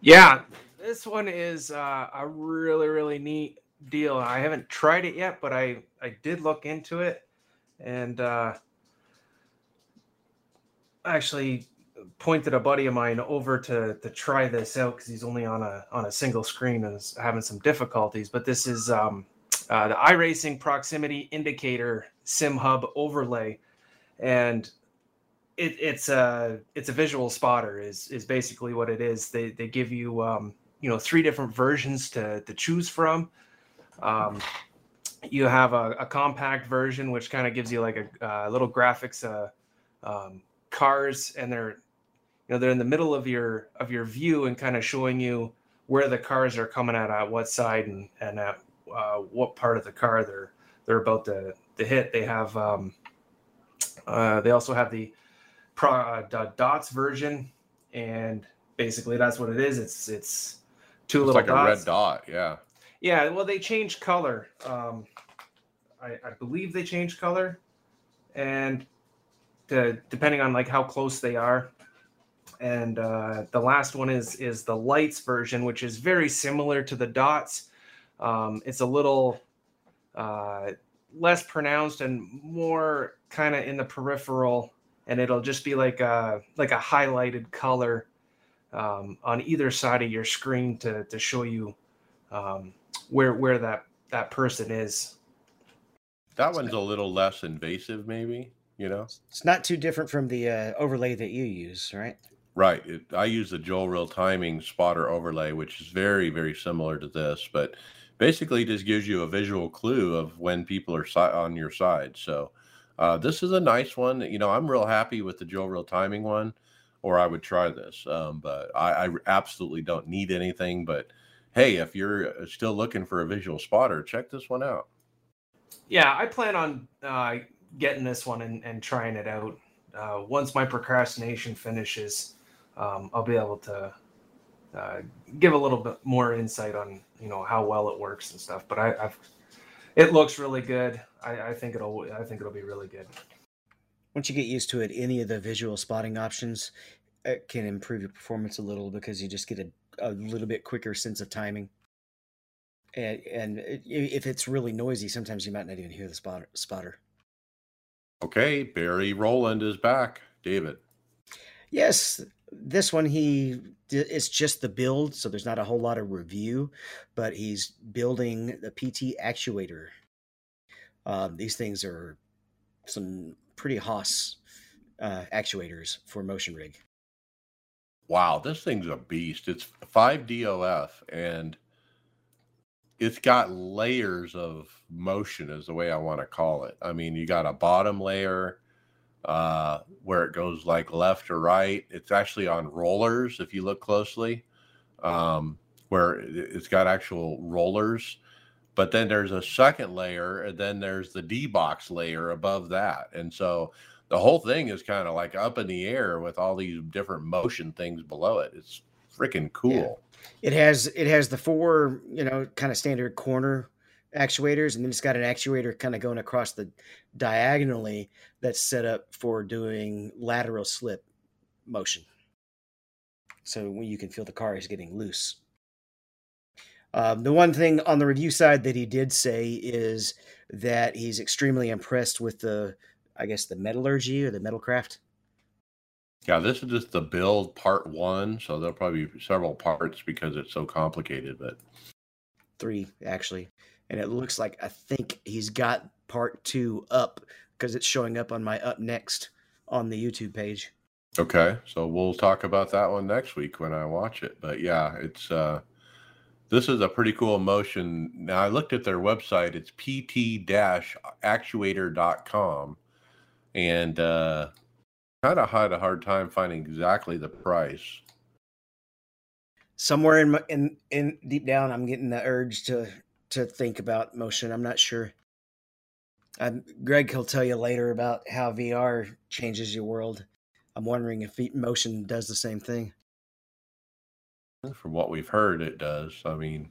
Yeah, this one is uh, a really really neat deal. I haven't tried it yet, but I I did look into it, and uh, actually pointed a buddy of mine over to to try this out because he's only on a on a single screen and is having some difficulties. But this is um, uh, the iRacing proximity indicator sim hub overlay, and it, it's a it's a visual spotter is is basically what it is. They they give you um, you know three different versions to to choose from. Um, you have a, a compact version which kind of gives you like a, a little graphics uh, um, cars and they're you know they're in the middle of your of your view and kind of showing you where the cars are coming at at what side and and at uh, what part of the car they're they're about to, to hit. They have um, uh, they also have the pro, uh, dots version, and basically that's what it is. It's it's two
It's
little
like
dots.
a red dot. Yeah.
Yeah, well, they changed color. Um, I, I believe they changed color, and to, depending on like how close they are. And uh, the last one is is the lights version, which is very similar to the dots. Um, it's a little uh, less pronounced and more kind of in the peripheral, and it'll just be like a like a highlighted color um, on either side of your screen to to show you um, where where that that person is.
That one's a little less invasive, maybe, you know?
It's not too different from the uh, overlay that you use, right?
Right. It, I use the Joel Real Timing spotter overlay, which is very, very similar to this, but basically just gives you a visual clue of when people are si- on your side. So uh, this is a nice one. You know, I'm real happy with the Joel Real Timing one, or I would try this. Um, but I, I absolutely don't need anything. But hey, if you're uh, still looking for a visual spotter, check this one out.
Yeah, I plan on uh, getting this one and, and trying it out. Uh, once my procrastination finishes, um, I'll be able to uh, give a little bit more insight on you know how well it works and stuff. But I, I've it looks really good. I, I think it'll I think it'll be really good.
Once you get used to it, any of the visual spotting options uh, can improve your performance a little because you just get a, a little bit quicker sense of timing. And, and if it's really noisy, sometimes you might not even hear the spotter. spotter.
Okay, Barry Rowland is back. David.
Yes, this one he it's just the build, so there's not a whole lot of review, but he's building the PT actuator. Um, these things are some pretty hoss uh, actuators for motion rig.
Wow, this thing's a beast. It's 5 DOF and it's got layers of motion is the way I want to call it. I mean, you got a bottom layer uh where it goes like left or right. It's actually on rollers if you look closely. Um where it- it's got actual rollers. But then there's a second layer and then there's the D box layer above that. And so the whole thing is kind of like up in the air with all these different motion things below it. It's freaking cool.
It has it has the four you know kind of standard corner actuators, and then it's got an actuator kind of going across the diagonally that's set up for doing lateral slip motion. So when you can feel the car is getting loose. Um, the one thing on the review side that he did say is that he's extremely impressed with the, I guess, the metallurgy or the metalcraft.
Yeah, this is just the build part one, so there'll probably be several parts because it's so complicated. But
three actually and it looks like i think he's got part two up because it's showing up on my up next on the youtube page
okay, so we'll talk about that one next week when I watch it. But yeah, it's uh this is a pretty cool motion. Now I looked at their website, it's pt-actuator.com and uh kind of had a hard time finding exactly the price.
somewhere in my in in deep down i'm getting the urge to to think about motion i'm not sure um, greg will tell you later about how vr changes your world i'm wondering if motion does the same thing
From what we've heard, it does. I mean,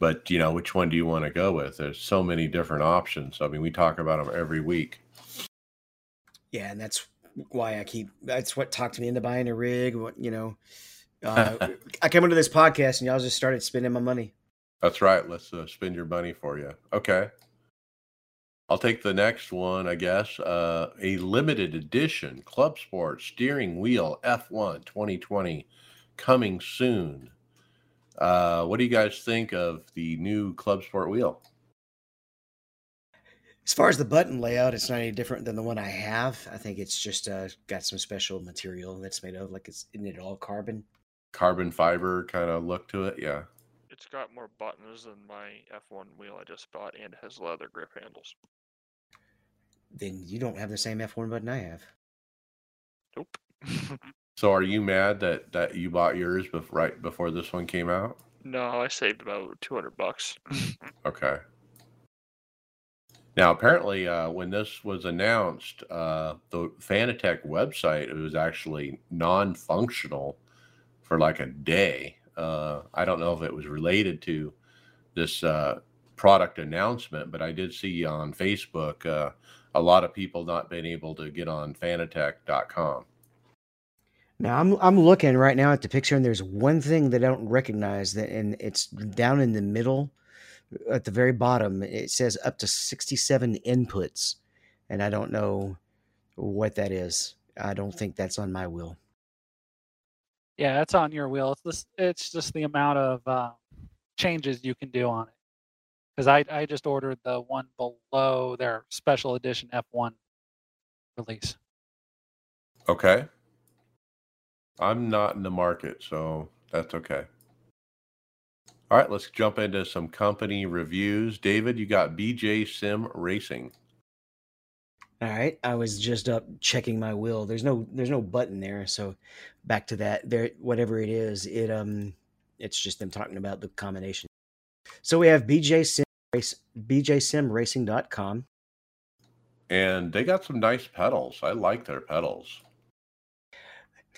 But you know, which one do you want to go with? There's so many different options. I mean, we talk about them every week.
Yeah, and that's why I keep. That's what talked me into buying a rig. What you know, uh, I came into this podcast and y'all just started spending my money.
That's right. Let's uh, spend your money for you. Okay. I'll take the next one, I guess. Uh, a limited edition Club Sport steering wheel F1 2020 coming soon. Uh, what do you guys think of the new Club Sport wheel?
As far as the button layout, it's not any different than the one I have. I think it's just uh, got some special material that's made of like it's isn't it all carbon?
Carbon fiber kind of look to it. Yeah.
It's got more buttons than my F1 wheel I just bought and it has leather grip handles.
Then you don't have the same F1 button I have.
Nope.
So are you mad that that you bought yours bef- right before this one came out?
no, I saved about 200 bucks.
Okay. Now, apparently, uh, when this was announced, uh, the Fanatec website it was actually non-functional for like a day. Uh, I don't know if it was related to this uh, product announcement, but I did see on Facebook uh, a lot of people not being able to get on Fanatec.com.
Now I'm I'm looking right now at the picture, and there's one thing that I don't recognize that, and it's down in the middle, at the very bottom. It says up to 67 inputs, and I don't know what that is. I don't think that's on my wheel.
Yeah, it's on your wheel. It's this. It's just the amount of uh, changes you can do on it. Because I I just ordered the one below their special edition F1 release.
Okay. I'm not in the market, so that's okay. All right, let's jump into some company reviews. David, you got BJ Sim Racing.
All right, I was just up checking my wheel. There's no there's no button there, so back to that. There, whatever it is, it um, it's just them talking about the combination. So we have BJ Sim Race, BJSimRacing.com.
And they got some nice pedals. I like their pedals.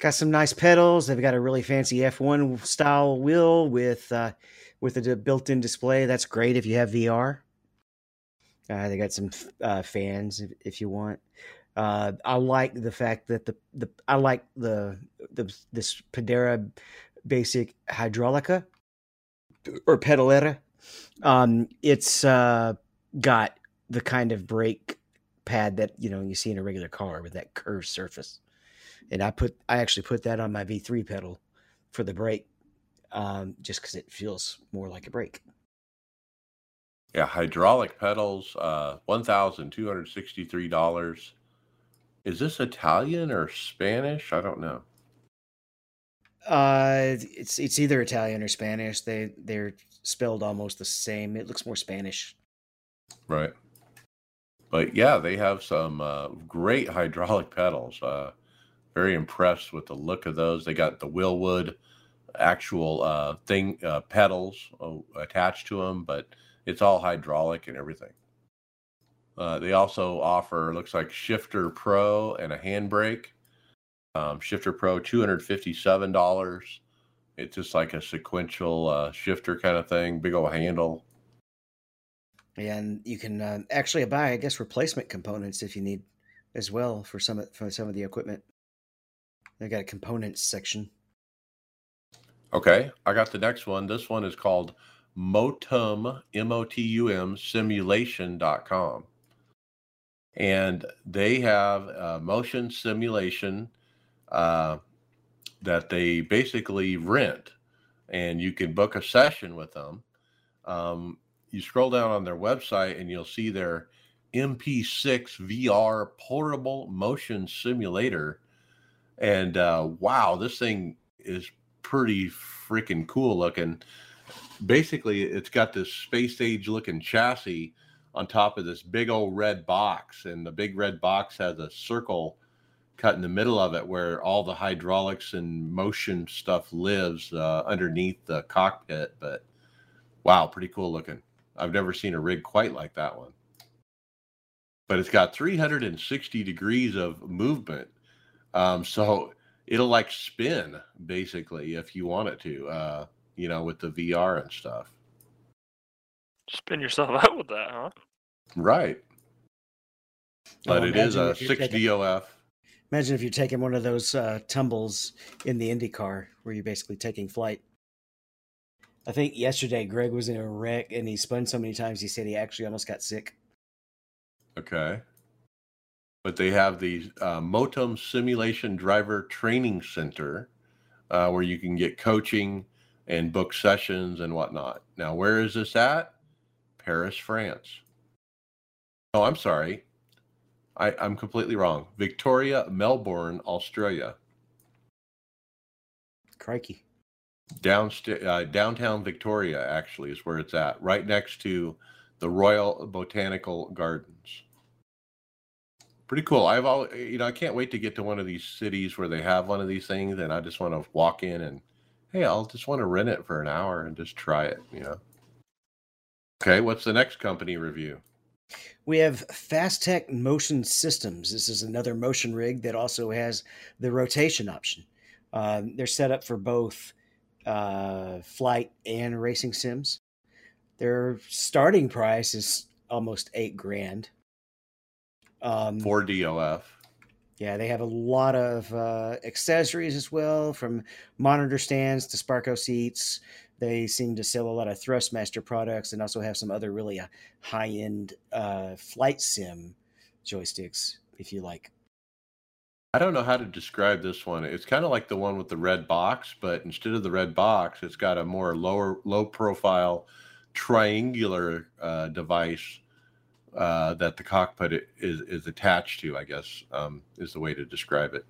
Got some nice pedals. They've got a really fancy F1 style wheel with uh, with a built-in display. That's great if you have VR. Uh, they got some uh, fans if, if you want. Uh, I like the fact that the, the I like the the this Pedera basic hydraulica or pedalera. Um, it's uh, got the kind of brake pad that you know you see in a regular car with that curved surface and I put I actually put that on my V3 pedal for the brake, um, just because it feels more like a brake.
Yeah, hydraulic pedals, uh, one thousand two hundred sixty-three dollars. Is this Italian or Spanish? I don't know.
Uh, it's it's either Italian or Spanish. They they're spelled almost the same. It looks more Spanish.
Right. But yeah, they have some uh, great hydraulic pedals. Uh, very impressed with the look of those. They got the Willwood actual uh, thing uh, pedals uh, attached to them, but it's all hydraulic and everything. Uh, they also offer looks like Shifter Pro and a handbrake. Um, Shifter Pro two hundred fifty seven dollars. It's just like a sequential uh, shifter kind of thing, big old handle.
And you can uh, actually buy, I guess, replacement components if you need as well for some of- for some of the equipment. They got a components section.
Okay, I got the next one. This one is called Motum, M O T U M, simulation.com. And they have a motion simulation uh, that they basically rent, and you can book a session with them. Um, you scroll down on their website, and you'll see their MP6 VR portable motion simulator. And uh, wow, this thing is pretty freaking cool looking. Basically, it's got this space age looking chassis on top of this big old red box, and the big red box has a circle cut in the middle of it where all the hydraulics and motion stuff lives uh, underneath the cockpit. But wow, pretty cool looking. I've never seen a rig quite like that one. But it's got 360 degrees of movement. Um, so it'll like spin basically if you want it to, uh, you know, with the VR and stuff.
Spin yourself out with that, huh?
Right. But
Oh,
it is a
if
six
taking-
DOF.
Imagine if you're taking one of those uh, tumbles in the IndyCar where you're basically taking flight. I think yesterday Greg was in a wreck and he spun so many times he said he actually almost got sick.
Okay. But they have the uh, Motum Simulation Driver Training Center uh, where you can get coaching and book sessions and whatnot. Now, where is this at? Paris, France. Oh, I'm sorry. I, I'm completely wrong. Victoria, Melbourne, Australia.
Crikey.
Downsta- uh, downtown Victoria, actually, is where it's at, right next to the Royal Botanical Gardens. Pretty cool. I've all you know. I can't wait to get to one of these cities where they have one of these things, and I just want to walk in and, hey, I'll just want to rent it for an hour and just try it. You know. Okay, what's the next company review?
We have Fast Tech Motion Systems. This is another motion rig that also has the rotation option. Um, they're set up for both uh, flight and racing sims. Their starting price is almost eight grand. Um,
For DOF.
Yeah, they have a lot of uh, accessories as well, from monitor stands to Sparco seats. They seem to sell a lot of Thrustmaster products and also have some other really uh, high end uh, flight sim joysticks, if you like.
I don't know how to describe this one. It's kind of like the one with the red box, but instead of the red box, it's got a more lower, low profile, triangular uh, device uh, that the cockpit is is attached to. I guess um, is the way to describe it.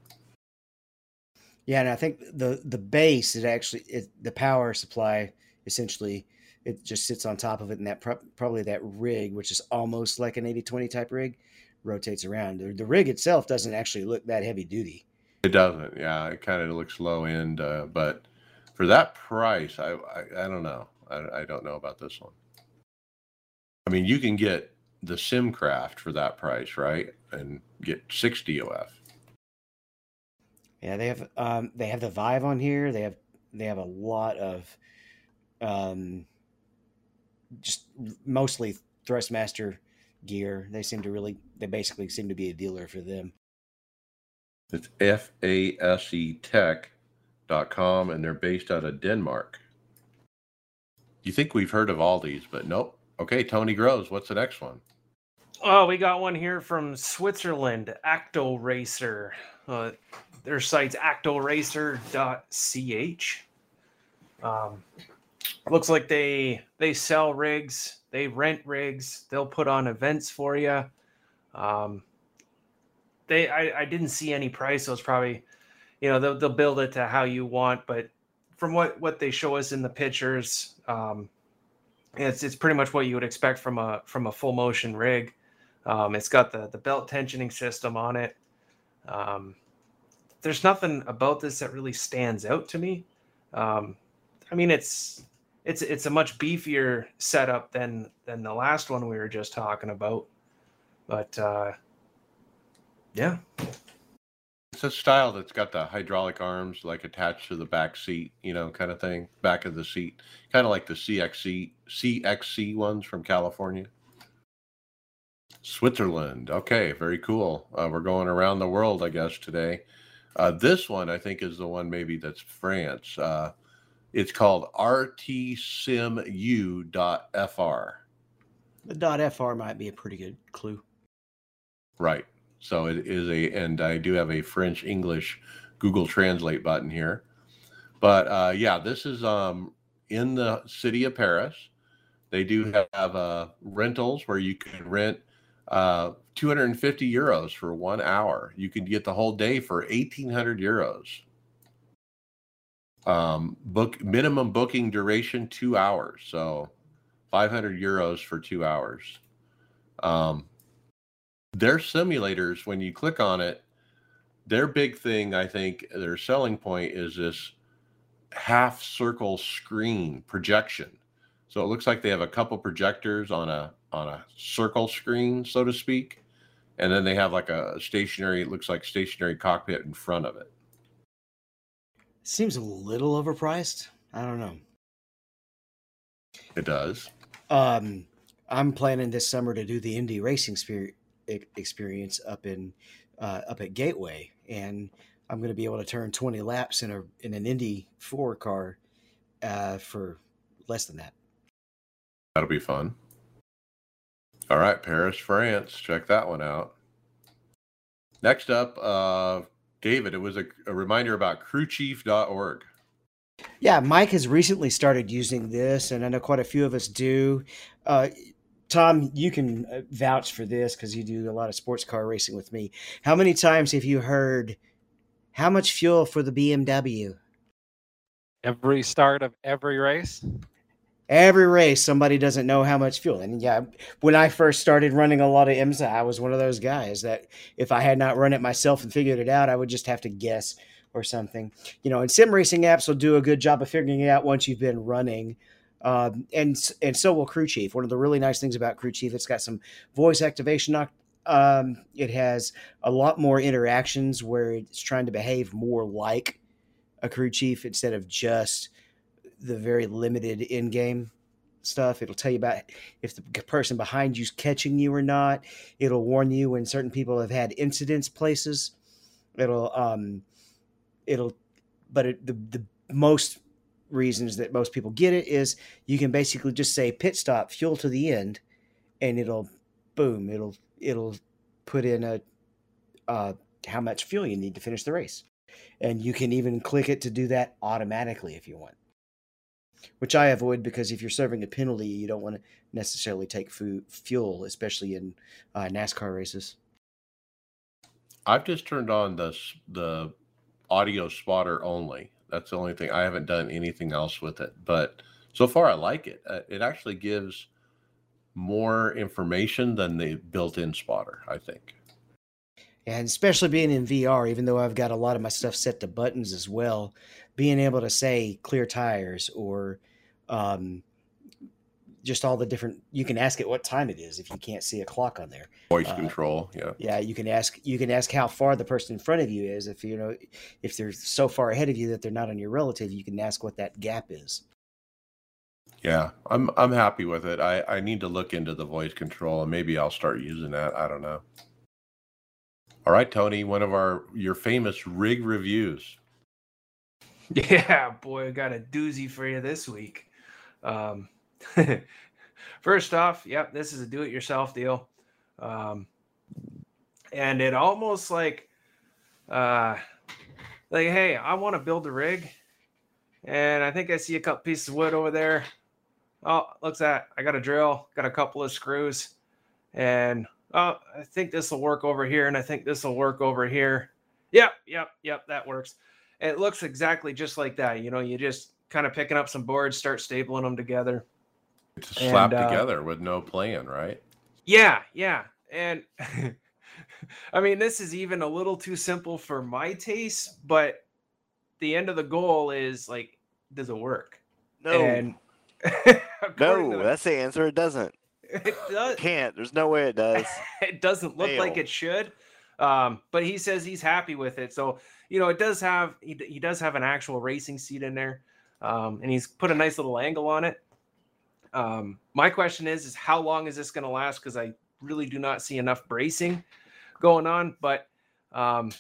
Yeah, and I think the the base is actually it, the power supply essentially it just sits on top of it, and that pro- probably that rig, which is almost like an 80-20 type rig, rotates around. The, the rig itself doesn't actually look that heavy duty.
It doesn't. Yeah, it kind of looks low end, uh, but for that price, I I, I don't know. I, I don't know about this one. I mean, you can get the Simcraft for that price, right? And get six DOF.
Yeah, they have um, they have the Vive on here. They have they have a lot of um, just mostly Thrustmaster gear. They seem to really they basically seem to be a dealer for them.
It's F A S E Tech dot com and they're based out of Denmark. You think we've heard of all these, but nope. Okay, Tony Groves, what's the next one?
Oh, we got one here from Switzerland, Acto Racer. Uh, their site's actoracer.ch. Um, looks like they they sell rigs, they rent rigs, they'll put on events for you. Um, they I, I didn't see any price, so it's probably you know they'll, they'll build it to how you want, but from what what they show us in the pictures, um, it's it's pretty much what you would expect from a from a full motion rig. Um, it's got the the belt tensioning system on it. Um, there's nothing about this that really stands out to me. Um, I mean, it's it's it's a much beefier setup than than the last one we were just talking about. But uh, yeah,
It's a style that's got the hydraulic arms like attached to the back seat, you know, kind of thing, back of the seat, kind of like the CXC CXC ones from California. Switzerland. Okay, very cool. Uh, we're going around the world, I guess, today. Uh, this one, I think, is the one maybe that's France. Uh, it's called rtsimu.fr.
The dot .fr might be a pretty good clue.
Right. So it is a, and I do have a French English Google Translate button here. But uh, yeah, this is um, in the city of Paris. They do have uh, rentals where you can rent uh, 250 euros for one hour. You can get the whole day for 1,800 euros. Um, book minimum booking duration two hours, so 500 euros for two hours. Um, their simulators, when you click on it, their big thing, I think, their selling point is this half circle screen projection. So it looks like they have a couple projectors on a on a circle screen, so to speak, and then they have like a stationary, it looks like stationary cockpit in front of it.
Seems a little overpriced. I don't know.
It does.
Um, I'm planning this summer to do the Indy racing spirit experience up in uh, up at Gateway, and I'm going to be able to turn 20 laps in a in an Indy four car uh, for less than that.
That'll be fun. All right, Paris, France. Check that one out. Next up, uh, David, it was a, a reminder about crewchief.org.
Yeah, Mike has recently started using this, and I know quite a few of us do. Uh, Tom, you can uh, vouch for this because you do a lot of sports car racing with me. How many times have you heard, how much fuel for the BMW?
Every start of every race?
Every race, somebody doesn't know how much fuel. And yeah, when I first started running a lot of IMSA, I was one of those guys that if I had not run it myself and figured it out, I would just have to guess or something. You know, and sim racing apps will do a good job of figuring it out once you've been running. Um, and and so will Crew Chief. One of the really nice things about Crew Chief, it's got some voice activation. Um, it has a lot more interactions where it's trying to behave more like a crew chief instead of just the very limited in-game stuff. It'll tell you about if the person behind you's catching you or not. It'll warn you when certain people have had incidents places. It'll um, it'll, but it, the the most reasons that most people get it is you can basically just say pit stop fuel to the end, and it'll boom it'll it'll put in a uh, how much fuel you need to finish the race, and you can even click it to do that automatically if you want. Which I avoid because if you're serving a penalty, you don't want to necessarily take fuel, especially in uh, NASCAR races.
I've just turned on the the audio spotter only. That's the only thing. I haven't done anything else with it, but so far I like it. Uh, it actually gives more information than the built-in spotter. I think.
And especially being in VR, even though I've got a lot of my stuff set to buttons as well, being able to say clear tires or um, just all the different you can ask it what time it is if you can't see a clock on there.
Voice uh, control yeah.
yeah you can ask you can ask how far the person in front of you is if you know if they're so far ahead of you that they're not on your relative you can ask what that gap is.
Yeah i'm i'm happy with it. I i need to look into the voice control and maybe i'll start using that. I don't know. All right tony one of our your famous rig reviews.
Yeah boy i got a doozy for you this week. Um First off, yep, this is a do-it-yourself deal, um, and it almost like, uh, like, hey, I want to build a rig, and I think I see a couple pieces of wood over there. Oh, looks at I got a drill, got a couple of screws, and oh, I think this will work over here, and I think this will work over here. Yep, yep, yep, that works. it looks exactly just like that. You know, you just kind of picking up some boards, start stapling them together
to slap uh, together with no plan, right?
Yeah, yeah. And I mean, this is even a little too simple for my taste, but the end of the goal is like, does it work?
No. And no, the, that's the answer. It doesn't. It does. It can't. There's no way it does.
it doesn't look Fail. like it should. Um, but he says he's happy with it. So, you know, it does have, he, he does have an actual racing seat in there. Um, and he's put a nice little angle on it. Um, my question is, is how long is this going to last? Because I really do not see enough bracing going on. But um,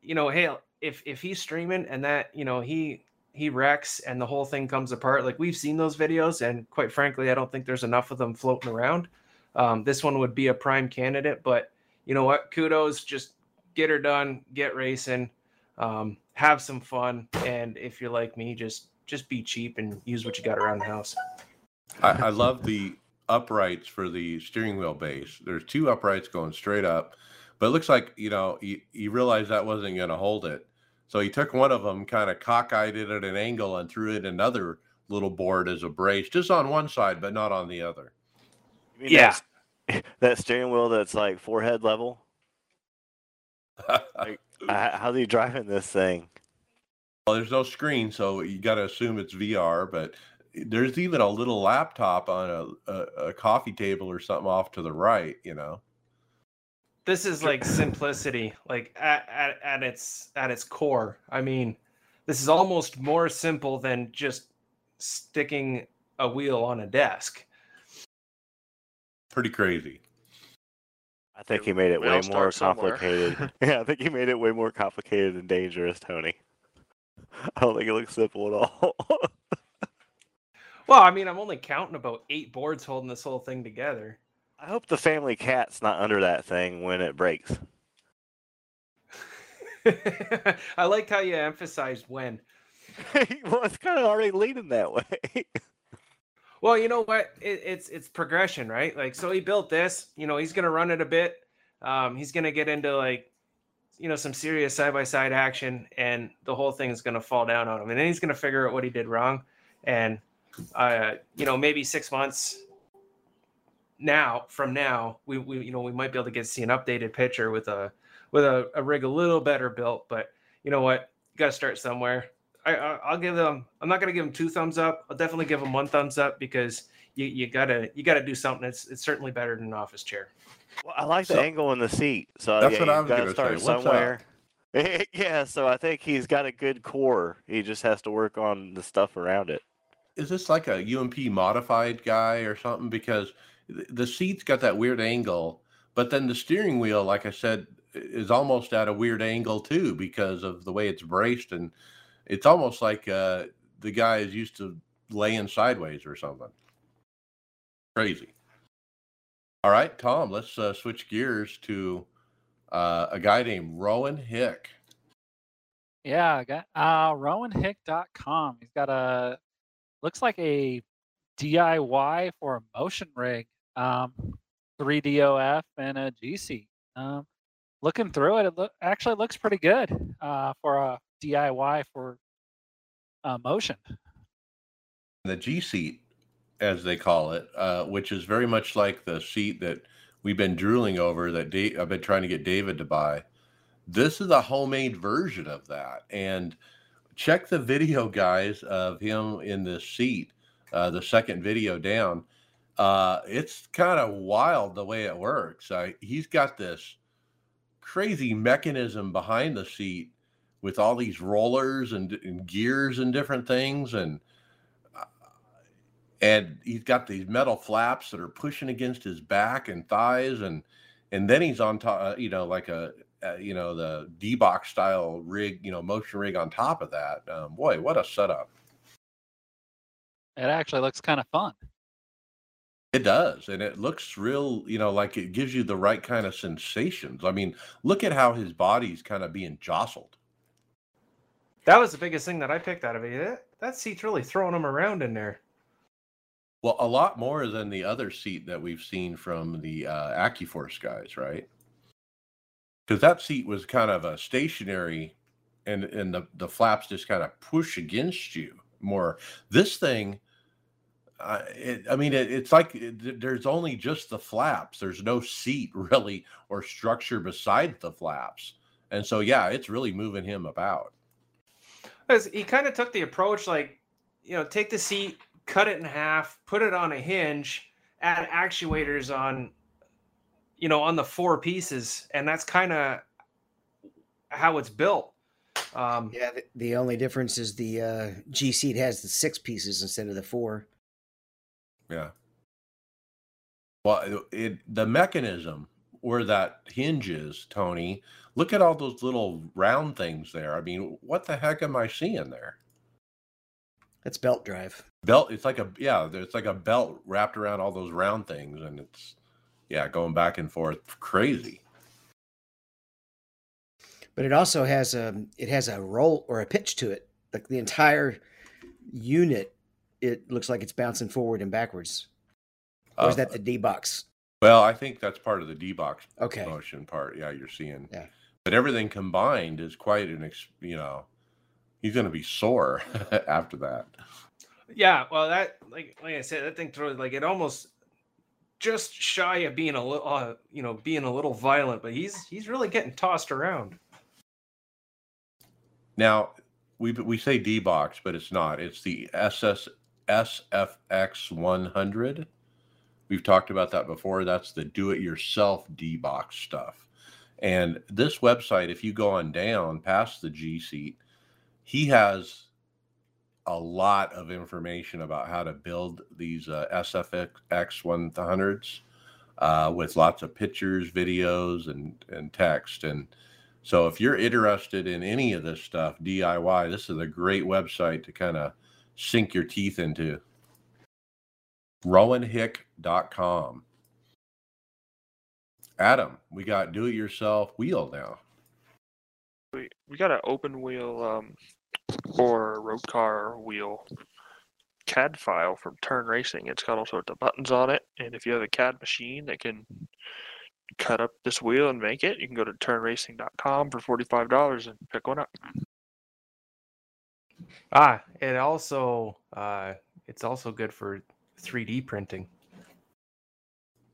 you know, hey, if if he's streaming and that you know he he wrecks and the whole thing comes apart, like we've seen those videos, and quite frankly, I don't think there's enough of them floating around. Um, this one would be a prime candidate, but you know what? Kudos, just get her done, get racing, um, have some fun, and if you're like me, just just be cheap and use what you got around the house.
I, I love the uprights for the steering wheel base. There's two uprights going straight up, but it looks like you know he, he realized that wasn't going to hold it, so he took one of them, kind of cockeyed it at an angle, and threw it another little board as a brace, just on one side, but not on the other.
yeah,
that steering wheel that's like forehead level. like, how are you driving this thing?
Well, there's no screen, so you got to assume it's VR. But there's even a little laptop on a, a, a, coffee table or something off to the right you know
this is like simplicity like at, at, at its at its core i mean this is almost more simple than just sticking a wheel on a desk
pretty crazy.
I think
Yeah,
he made it way more complicated. yeah, I think he made it way more complicated and dangerous, Tony. I don't think it looks simple at all.
Well, I mean, I'm only counting about eight boards holding this whole thing together.
I hope the family cat's not under that thing when it breaks.
I liked how you emphasized when.
well, it's kind of already leaning that way.
Well, you know what? It, it's it's progression, right? Like, so he built this. You know, he's gonna run it a bit. Um, he's gonna get into like, you know, some serious side by side action, and the whole thing is gonna fall down on him. And then he's gonna figure out what he did wrong, and uh, you know, maybe six months now from now, we, we you know we might be able to get see an updated picture with a with a, a rig a little better built. But you know what? You got to start somewhere. I, I I'll give them. I'm not gonna give them two thumbs up. I'll definitely give them one thumbs up because you, you gotta you gotta do something. It's it's certainly better than an office chair.
Well, I like the
So-
angle in the seat. So
That's
yeah,
what I
you've
was gonna
start
say.
Somewhere. yeah, so I think he's got a good core. He just has to work on the stuff around it.
Is this like a UMP modified guy or something? Because the seat's got that weird angle, but then the steering wheel, like I said, is almost at a weird angle too because of the way it's braced, and it's almost like uh, the guy is used to laying sideways or something. Crazy. All right, Tom, let's uh, switch gears to uh, a guy named Rowan Hick.
Yeah, I got uh rowanhick.com. He's got a looks like a DIY for a motion rig, um, 3DOF and a G seat. Um, looking through it, it look, actually looks pretty good uh, for a DIY for uh, motion.
the G seat, as they call it, uh, which is very much like the seat that we've been drooling over that Dave, I've been trying to get David to buy. This is a homemade version of that. And check the video, guys, of him in the seat, uh, the second video down. Uh, it's kind of wild the way it works. Uh, he's got this crazy mechanism behind the seat with all these rollers and, and gears and different things. And and he's got these metal flaps that are pushing against his back and thighs and and then he's on top uh, you know like a uh, you know the d-box style rig you know motion rig on top of that um, boy what a setup
It actually looks kind of fun.
it does and it looks real you know like it gives you the right kind of sensations i mean look at how his body's kind of being jostled
That was the biggest thing that I picked out of it. That, that seat's really throwing him around in there.
well a lot more than the other seat that we've seen from the uh, accuforce guys right because that seat was kind of a stationary and and the, the flaps just kind of push against you more. This thing it, i mean it, it's like it, there's only just the flaps. There's no seat really or structure beside the flaps. And so yeah it's really moving him about.
'Cause he kind of took the approach like, you know, take the seat, cut it in half, put it on a hinge, add actuators on, you know, on the four pieces, and that's kind of how it's built. Um,
Yeah, the, the only difference is the uh, G seat has the six pieces instead of the four.
Yeah. Well, it, it the mechanism where that hinges, Tony. Look at all those little round things there. I mean, what the heck am I seeing there?
That's belt drive.
Belt. It's like a yeah. There's like a belt wrapped around all those round things, and it's yeah, going back and forth. Crazy.
But it also has a it has a roll or a pitch to it. Like the entire unit, it looks like it's bouncing forward and backwards. Or is
Uh,
that the D box?
Well, I think that's part of the D box
Okay.
motion part. Yeah, you're seeing.
Yeah.
But everything combined is quite an ex. You know, he's going to be sore after that.
yeah, well, that like like I said, that thing throws like it almost just shy of being a little, uh, you know, being a little violent, but he's he's really getting tossed around.
Now we we say D box, but it's not. It's the SS SFX 100. We've talked about that before. That's the do-it-yourself D box stuff. And this website, if you go on down past the G seat, he has a lot of information about how to build these uh, SFX 100s. uh, with lots of pictures, videos, and and text. And so, if you're interested in any of this stuff DIY, this is a great website to kind of sink your teeth into. RowanHick.com. Adam, we got do-it-yourself wheel now.
We we got an open wheel um, or road car wheel CAD file from Turn Racing. It's got all sorts of buttons on it, and if you have a CAD machine that can cut up this wheel and make it, you can go to turnracing.com for forty-five dollars and pick one up.
Ah, it also uh, it's also good for 3D printing.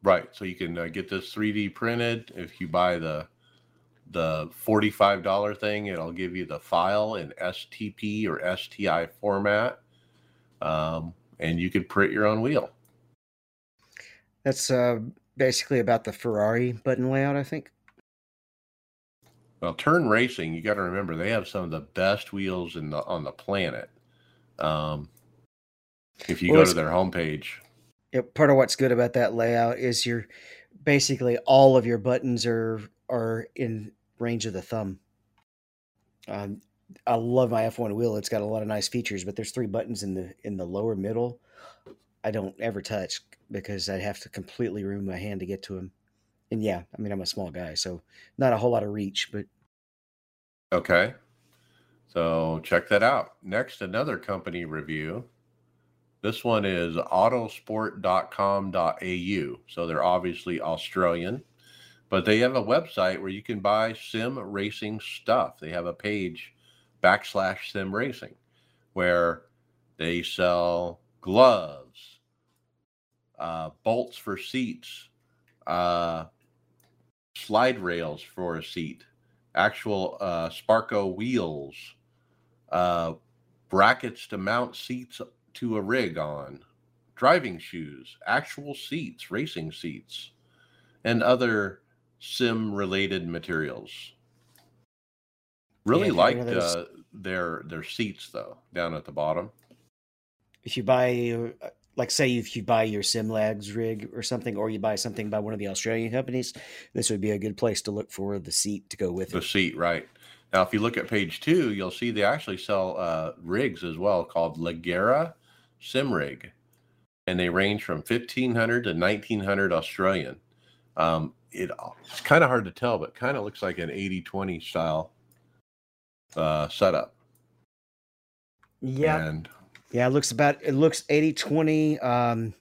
Right. So you can uh, get this 3D printed. If you buy the the $45 thing, it'll give you the file in STP or STI format. Um, and you could print your own wheel.
That's uh, basically about the Ferrari button layout, I think.
Well, Turn Racing, you got to remember they have some of the best wheels in the on the planet. Um, if you
Well,
go to their homepage,
Yeah, part of what's good about that layout is you're basically all of your buttons are are in range of the thumb. Um, I love my F1 wheel. It's got a lot of nice features, but there's three buttons in the in the lower middle. I don't ever touch because I'd have to completely ruin my hand to get to them. And yeah, I mean I'm a small guy, so not a whole lot of reach, but
Okay. So check that out. Next, another company review. This one is autosport.com.au. So they're obviously Australian, but they have a website where you can buy sim racing stuff. They have a page backslash sim racing where they sell gloves, uh, bolts for seats, uh, slide rails for a seat, actual uh, Sparco wheels, uh, brackets to mount seats to a rig on, driving shoes, actual seats, racing seats, and other sim related materials. Really
Yeah,
liked uh, their their seats though down at the bottom.
if you buy uh, like say if you buy your SimLabs rig or something, or you buy something by one of the Australian companies, this would be a good place to look for the seat to go with
The
it.
seat, right. Now, if you look at page two, you'll see they actually sell uh, rigs as well called Ligera Sim Rig. And they range from 1500 to 1900 Australian. Um, it, it's kind of hard to tell, but kind of looks like an 80 20 style uh, setup.
Yeah,
And
Yeah, it looks about it looks 80 20. Um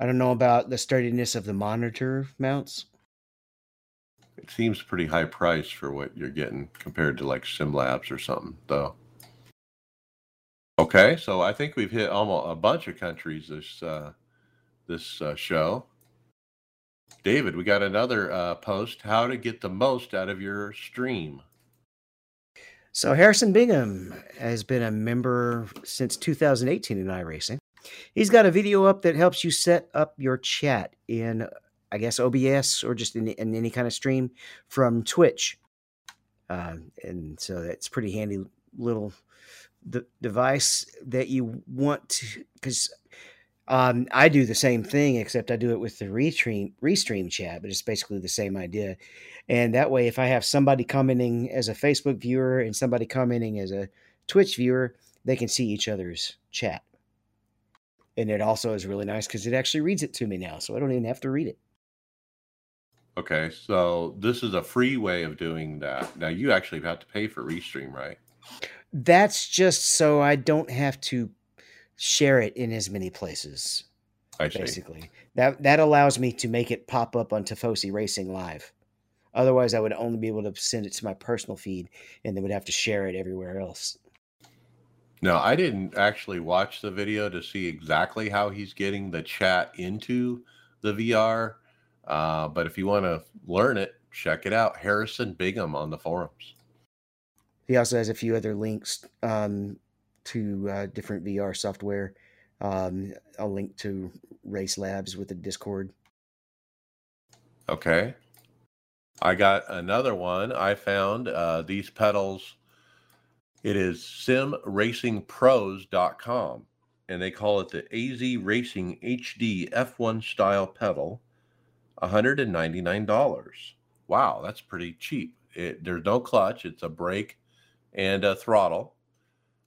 I don't know about the sturdiness of the monitor mounts.
it seems pretty high price for what you're getting compared to like Sim Labs or something, though. Okay, so I think we've hit almost a bunch of countries this uh, this uh, show. David, we got another uh, post: how to get the most out of your stream.
So Harrison Bingham has been a member since 2018 in iRacing. He's got a video up that helps you set up your chat in I guess OBS or just in, in any kind of stream from Twitch. Um, and so that's pretty handy little device that you want to because um, I do the same thing except I do it with the restream restream chat, but it's basically the same idea. And that way, if I have somebody commenting as a Facebook viewer and somebody commenting as a Twitch viewer, they can see each other's chat. And it also is really nice because it actually reads it to me now, so I don't even have to read it.
Okay, so this is a free way of doing that. Now you actually have to pay for Restream, right?
That's just so I don't have to share it in as many places.
I see.
basically. That that allows me to make it pop up on Tifosi Racing Live. Otherwise, I would only be able to send it to my personal feed, and then would have to share it everywhere else.
No, I didn't actually watch the video to see exactly how he's getting the chat into the VR. Uh, but if you want to learn it, check it out. Harrison Bingham on the forums.
He also has a few other links um, to uh, different VR software. Um, I'll link to Race Labs with the Discord.
Okay. I got another one. I found uh, these pedals. It is simracingpros.com. and they call it the AZ Racing HD F1 style pedal, $199. Wow, that's pretty cheap. It, there's no clutch, it's a brake and a throttle.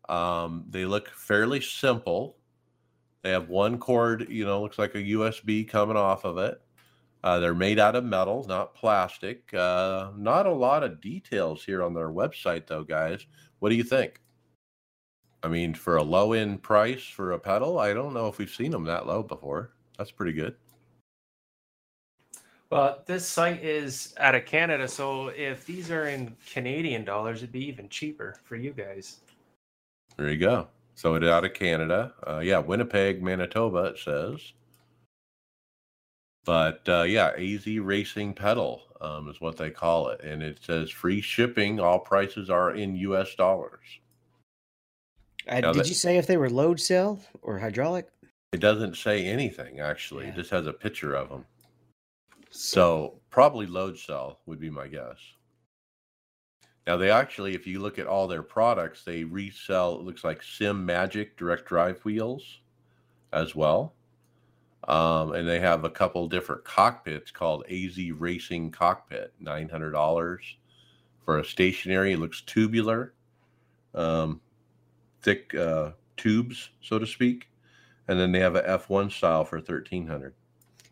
Um, they look fairly simple. They have one cord, you know, looks like a USB coming off of it. Uh, they're made out of metal, not plastic. Uh, not a lot of details here on their website, though, guys. What do you think? I mean, for a low end price for a pedal, I don't know if we've seen them that low before. That's pretty good.
Well, this site is out of Canada, so if these are in Canadian dollars, it'd be even cheaper for you guys.
There you go. So it out of Canada. Uh, yeah, Winnipeg, Manitoba, it says. But uh, yeah, AZ Racing Pedal um, is what they call it. And it says free shipping. All prices are in US dollars.
Uh, did
that-
you say if they were load cell or hydraulic?
It doesn't say anything, actually. It just has a picture of them. So probably load cell would be my guess. Now they actually, if you look at all their products, they resell. It looks like Simagic direct drive wheels, as well, um, and they have a couple different cockpits called AZ Racing Cockpit, nine hundred dollars for a stationary. It looks tubular, um, thick uh, tubes, so to speak, and then they have a F one style for thirteen hundred.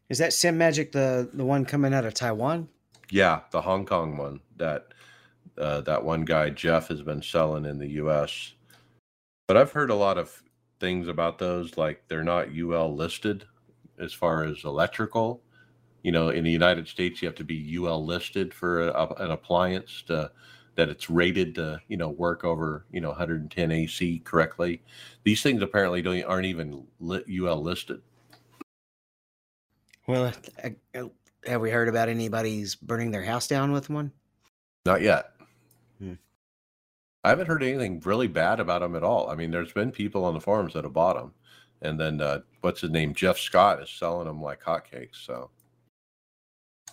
Is that Simagic the the one coming out of Taiwan?
Yeah, the Hong Kong one that uh, that one guy Jeff has been selling in the U.S. But I've heard a lot of things about those, like they're not UL listed as far as electrical. You know, in the United States, you have to be UL listed for a, an appliance to, that it's rated to you know work over you know 110 AC correctly. These things apparently don't aren't even lit, UL listed.
Well, uh, uh, have we heard about anybody's burning their house down with one?
Not yet. I haven't heard anything really bad about them at all. I mean, there's been people on the forums that have bought them, and then uh, what's his name? Jeff Scott is selling them like hotcakes. So,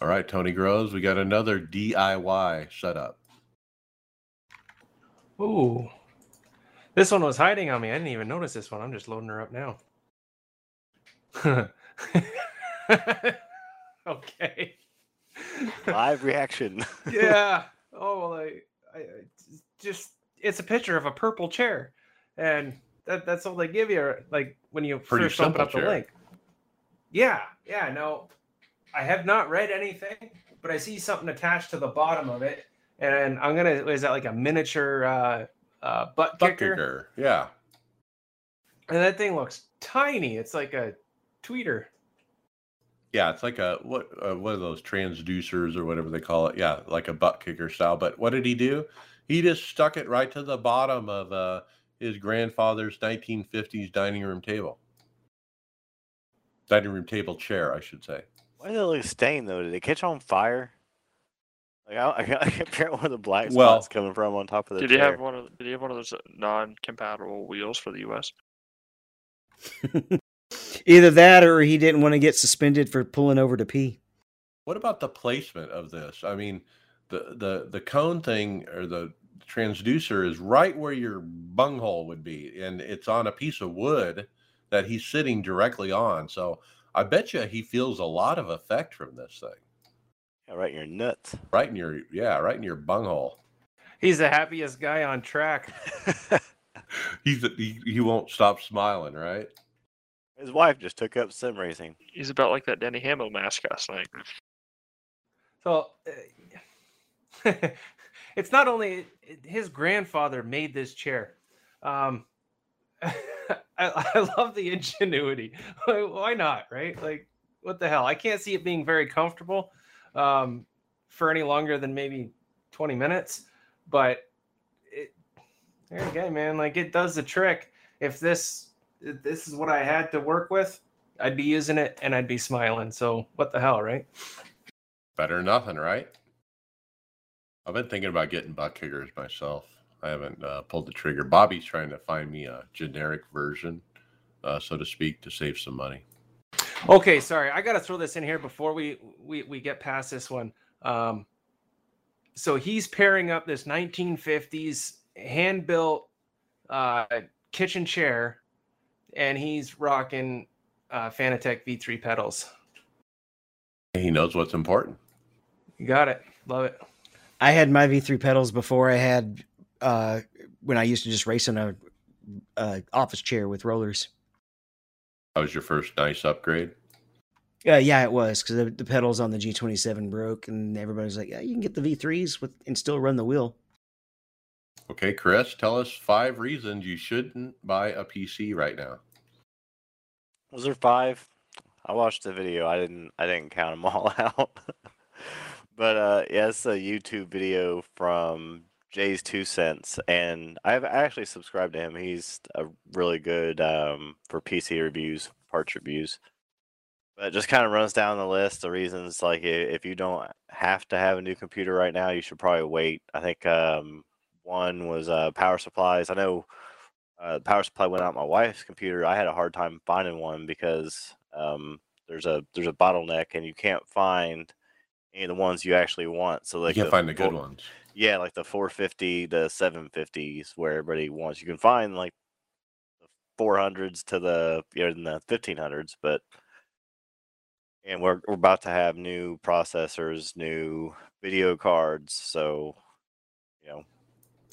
all right, Tony Groves, we got another DIY setup.
Ooh. This one was hiding on me. I didn't even notice this one. I'm just loading her up now. okay.
Live reaction.
yeah. Oh, well, I, I, I just it's a picture of a purple chair, and that that's all they give you. Like when you
Pretty
first open up the
chair.
link. Yeah, yeah. No, I have not read anything, but I see something attached to the bottom of it, and I'm gonna. Is that like a miniature uh, uh, butt,
Butt
kicker?
kicker. Yeah.
And that thing looks tiny. It's like a tweeter.
Yeah, it's like a what uh, what are those transducers or whatever they call it? Yeah, like a butt kicker style. But what did he do? He just stuck it right to the bottom of uh, his grandfather's 1950s dining room table. Dining room table chair, I should say.
Why does it look stained though? Did it catch on fire? Like I, I, I can figure out where the black
Well-
spot's coming from on top of the
Did
chair.
you have one of did you have one of those uh, non-compatible wheels for the US?
Either that or he didn't want to get suspended for pulling over to pee.
What about the placement of this? I mean, the the the cone thing or the transducer is right where your bunghole would be, and it's on a piece of wood that he's sitting directly on. So I bet you he feels a lot of effect from this thing,
Yeah, right in your nuts.
right in your yeah, right in your bunghole.
He's the happiest guy on track.
He's he, he won't stop smiling, right?
His wife just took up sim racing.
He's about like that Denny Hamlin mask last night.
So uh, it's not only his grandfather made this chair. Um, I, I love the ingenuity. Why not? Right? Like, what the hell? I can't see it being very comfortable um, for any longer than maybe 20 minutes. But it, there you go, man. Like, it does the trick. If this if this is what I had to work with, I'd be using it and I'd be smiling. So what the hell, right?
Better nothing, right? I've been thinking about getting butt kickers myself. I haven't uh, pulled the trigger. Bobby's trying to find me a generic version, uh, so to speak, to save some money.
Okay, sorry. I got to throw this in here before we, we we get past this one. Um, so he's pairing up this 1950s hand built uh, kitchen chair and he's rocking uh, Fanatec V3 pedals.
He knows what's important.
You got it. Love it.
I had my V3 pedals before I had uh, when I used to just race in a, a office chair with rollers.
That was your first nice upgrade.
Uh, yeah, it was because the, the pedals on the G27 broke, and everybody was like, "Yeah, you can get the V3s with and still run the wheel."
Okay, Chris, tell us five reasons you shouldn't buy a PC right now.
Was there five? I watched the video. I didn't. I didn't count them all out. But uh, yeah, it's a YouTube video from JayzTwoCents, and I've actually subscribed to him. He's a really good um, for PC reviews, parts reviews. But just kind of runs down the list of reasons. Like if you don't have to have a new computer right now, you should probably wait. I think um, one was uh, power supplies. I know uh, the power supply went out my wife's computer. I had a hard time finding one because um, there's a there's a bottleneck and you can't find any of the ones you actually want. So like
you can't find the good ones.
yeah, like the 450 to 750s where everybody wants. You can find like the 400s to the you know in the 1500s, but and we're we're about to have new processors, new video cards, so you know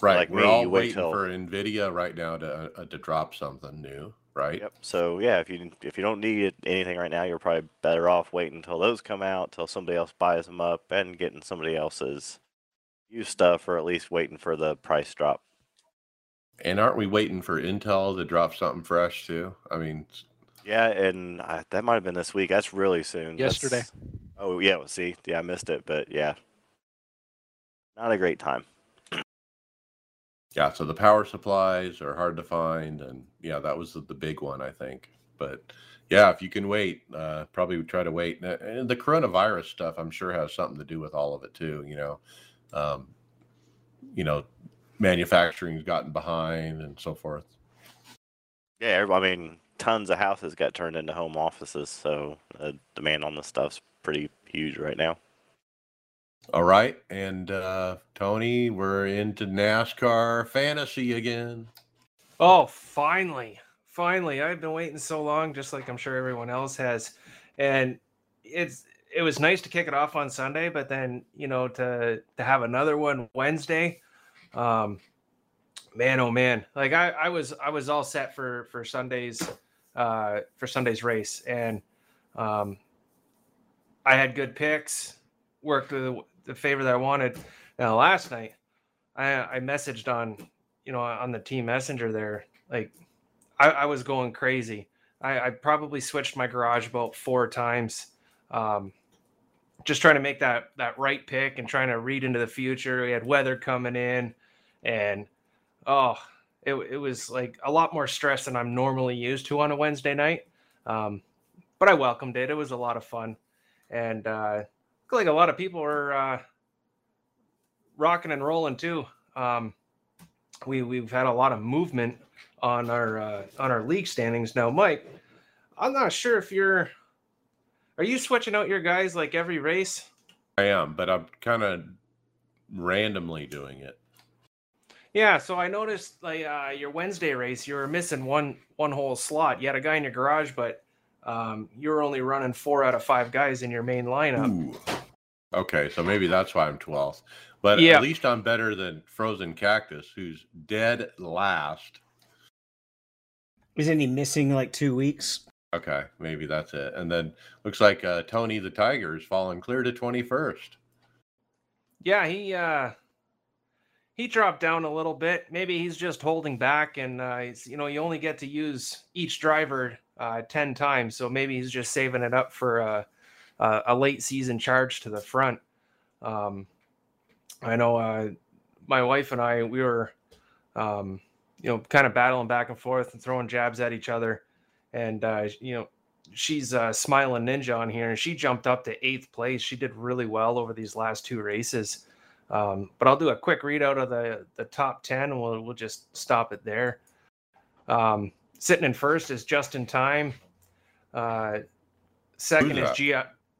Right.
Like
We're
me,
all waiting
till-
for Nvidia right now to uh, to drop something new. Right.
Yep. So yeah, if you if you don't need anything right now, you're probably better off waiting until those come out, till somebody else buys them up, and getting somebody else's used stuff, or at least waiting for the price drop.
And aren't we waiting for Intel to drop something fresh too? I mean,
Yeah, and I, that might have been this week. That's really soon.
Yesterday.
That's- oh yeah, well, see, yeah, I missed it, but yeah, not a great time.
Yeah. So the power supplies are hard to find, and yeah, that was the, the big one, I think. But yeah, if you can wait, uh, probably try to wait. Uh, And the coronavirus stuff, I'm sure, has something to do with all of it too. You know, um, you know, manufacturing's gotten behind and so forth.
Yeah, I mean, tons of houses got turned into home offices, so the demand on this stuff's pretty huge right now.
All right, and uh, Tony, we're into NASCAR fantasy again.
Oh, finally. Finally. I've been waiting so long, just like I'm sure everyone else has. And it's it was nice to kick it off on Sunday, but then, you know, to to have another one Wednesday. Um man, oh man. Like I, I was I was all set for for Sunday's uh for Sunday's race. And um I had good picks, worked with the, favor that I wanted. Now last night I I messaged on you know on the team messenger there like i, I was going crazy. I, I probably switched my garage about four times um, just trying to make that that right pick and trying to read into the future. We had weather coming in and oh it, it was like a lot more stress than i'm normally used to on a wednesday night. Um, but i welcomed it. It was a lot of fun. And uh, looked like a lot of people are uh, rocking and rolling too um, we we've had a lot of movement on our uh, on our league standings now. Mike, I'm not sure if you're are you switching out your guys like every race?
I am, but I'm kind of randomly doing it.
Yeah, so I noticed like uh, your Wednesday race, you were missing one one whole slot. You had a guy in your garage, but um, you were only running four out of five guys in your main lineup.
Ooh. Okay, so maybe that's why I'm 12th. But
Yeah.
at least I'm better than Frozen Cactus, who's dead last.
Isn't he missing like two weeks?
Okay, maybe that's it. And then looks like uh, Tony the Tiger is falling clear to 21st.
Yeah, he uh, he dropped down a little bit. Maybe he's just holding back, and uh, he's, you know you only get to use each driver uh, ten times, so maybe he's just saving it up for a, a, a late season charge to the front. Um, I know uh, my wife and I we were um, you know kind of battling back and forth and throwing jabs at each other, and uh, you know she's uh, smiling ninja on here, and she jumped up to eighth place. She did really well over these last two races. Um, but I'll do a quick readout of the the top ten, and we'll we'll just stop it there. Um, sitting in first is just in time. Uh, second
Who's
is
that?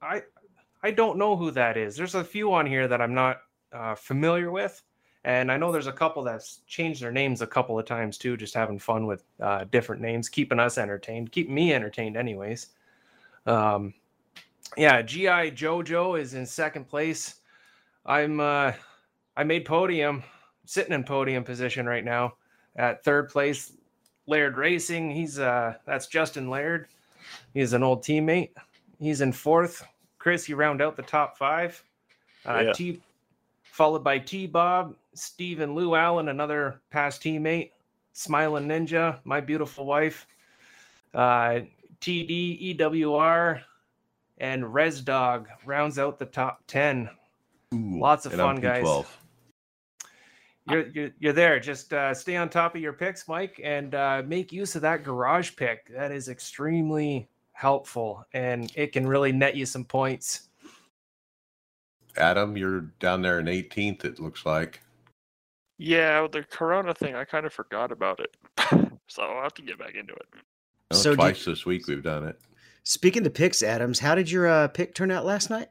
I I don't know who that is. There's a few on here that I'm not uh, familiar with, And I know there's a couple that's changed their names a couple of times too, just having fun with uh, different names, keeping us entertained, keep me entertained, anyways. Um, yeah, GI JoJo is in second place. I'm uh, I made podium, sitting in podium position right now. At third place, Laird Racing. He's uh, that's Justin Laird. He's an old teammate. He's in fourth. Chris, you round out the top five. Uh,
Yeah.
T, followed by T Bob, Steve, and Lou Allen, another past teammate. Smiling Ninja, my beautiful wife. Uh, TD, EWR, and Res Dog rounds out the top 10.
Ooh,
Lots of fun, guys.
P12.
You're, you're, you're there. Just uh, stay on top of your picks, Mike, and uh, make use of that garage pick. That is extremely helpful, and it can really net you some points.
Adam, you're down there in 18th. It looks like.
Yeah, the Corona thing, I kind of forgot about it. so I'll have to get back into it.
No,
So did-
twice this week we've done it.
Speaking to picks, Adams, how did your uh, pick turn out last night?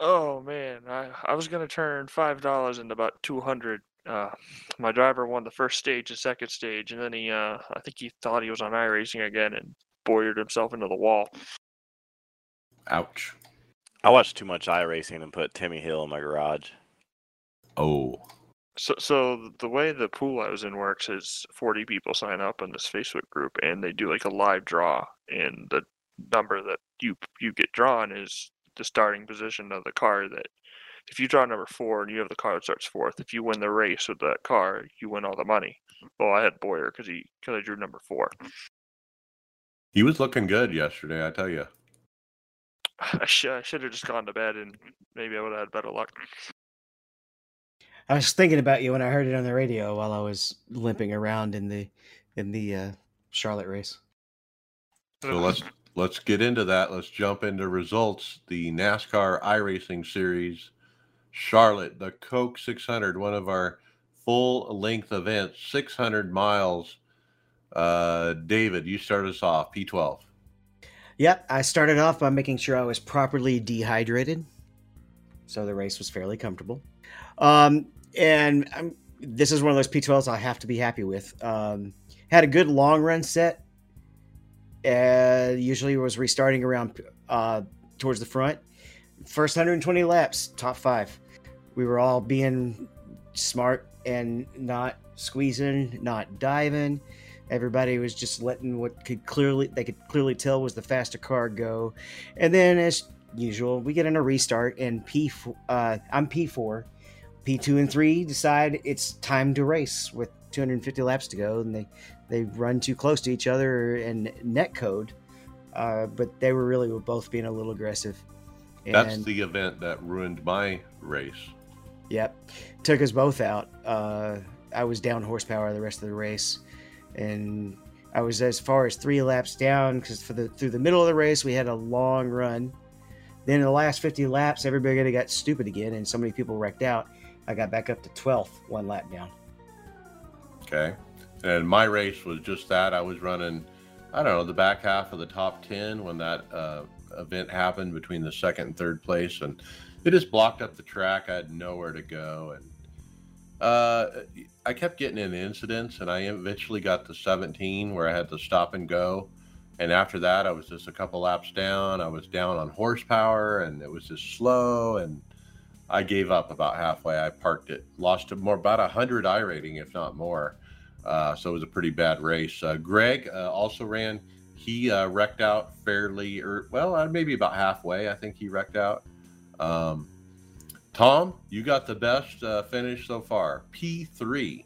Oh man, I, I was gonna turn five dollars into about two hundred. Uh, my driver won the first stage and second stage, and then he, uh, I think he thought he was on iRacing again and boyered himself into the wall.
Ouch.
I watched too much iRacing and put Timmy Hill in my garage.
Oh,
So, so the way the pool I was in works is 40 people sign up in this Facebook group, and they do like a live draw, and the number that you you get drawn is the starting position of the car. That if you draw number four and you have the car that starts fourth, if you win the race with that car, you win all the money. Well, I had Bowyer because he because I drew number four.
He was looking good yesterday. I tell you.
I, sh- I should have just gone to bed, and maybe I would have had better luck.
I was thinking about you when I heard it on the radio while I was limping around in the in the uh, Charlotte race.
So let's let's get into that. Let's jump into results. The NASCAR iRacing Series, Charlotte, the Coke 600, one of our full length events, 600 miles. Uh, David, you start us off. P12.
Yep, I started off by making sure I was properly dehydrated, so the race was fairly comfortable. Um, and I'm, this is one of those P12s I have to be happy with. Um, had a good long run set. Uh, usually was restarting around uh, towards the front. First 120 laps, top five. We were all being smart and not squeezing, not diving. Everybody was just letting what could clearly they could clearly tell was the faster car go, and then as usual we get in a restart and P uh, I'm P four, P two and three decide it's time to race with 250 laps to go, and they they run too close to each other and net code, uh, but they were really both being a little aggressive.
That's the event that ruined my race.
Yep, took us both out. Uh, I was down horsepower the rest of the race, and I was as far as three laps down because for the through the middle of the race we had a long run. Then in the last 50 laps, everybody got stupid again, and so many people wrecked out. I got back up to 12th, one lap down.
Okay. And my race was just that. I was running, I don't know, the back half of the top 10 when that uh, event happened between the second and third place. And it just blocked up the track. I had nowhere to go. And uh, I kept getting in incidents, and I eventually got to 17 where I had to stop and go. And after that, I was just a couple laps down. I was down on horsepower, and it was just slow. And I gave up about halfway. I parked it, lost more about a hundred I rating, if not more. Uh, so it was a pretty bad race. Uh, Greg uh, also ran. He uh, wrecked out fairly, or well, uh, maybe about halfway. I think he wrecked out. Um, Tom, you got the best uh, finish so far. P three.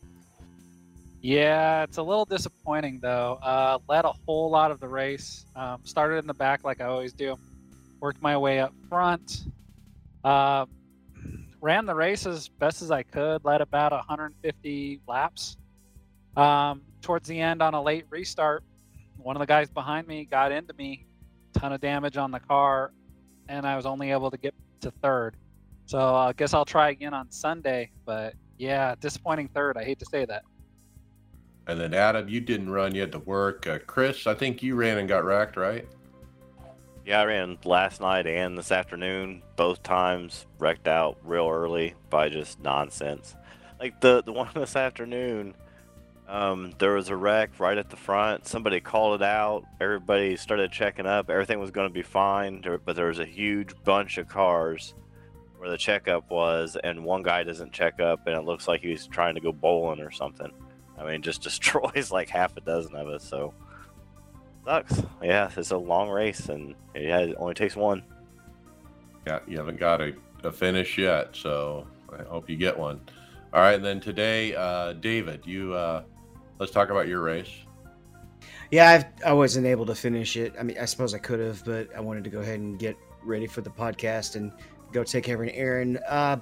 Yeah, it's a little disappointing though. Uh, led a whole lot of the race. Um, started in the back like I always do. Worked my way up front. Uh, ran the race as best as I could. Led about 150 laps. Um, towards the end, on a late restart, one of the guys behind me got into me. Ton of damage on the car, and I was only able to get to third. So I guess I'll try again on Sunday. But yeah, disappointing third. I hate to say that.
And then Adam, you didn't run. You had to work. Uh, Chris, I think you ran and got wrecked, right?
Yeah, I ran last night and this afternoon. Both times wrecked out real early by just nonsense. like the the one this afternoon. Um, there was a wreck right at the front. Somebody called it out. Everybody started checking up. Everything was going to be fine, but there was a huge bunch of cars where the checkup was, and one guy doesn't check up, and it looks like he's trying to go bowling or something. I mean, just destroys like half a dozen of us. So sucks. Yeah, it's a long race, and yeah, it only takes one.
Yeah, you haven't got a, a finish yet, so I hope you get one. All right, and then today, uh, David, you uh, let's talk about your race.
Yeah, I've, I wasn't able to finish it. I mean, I suppose I could have, but I wanted to go ahead and get ready for the podcast and go take care of an errand. Uh,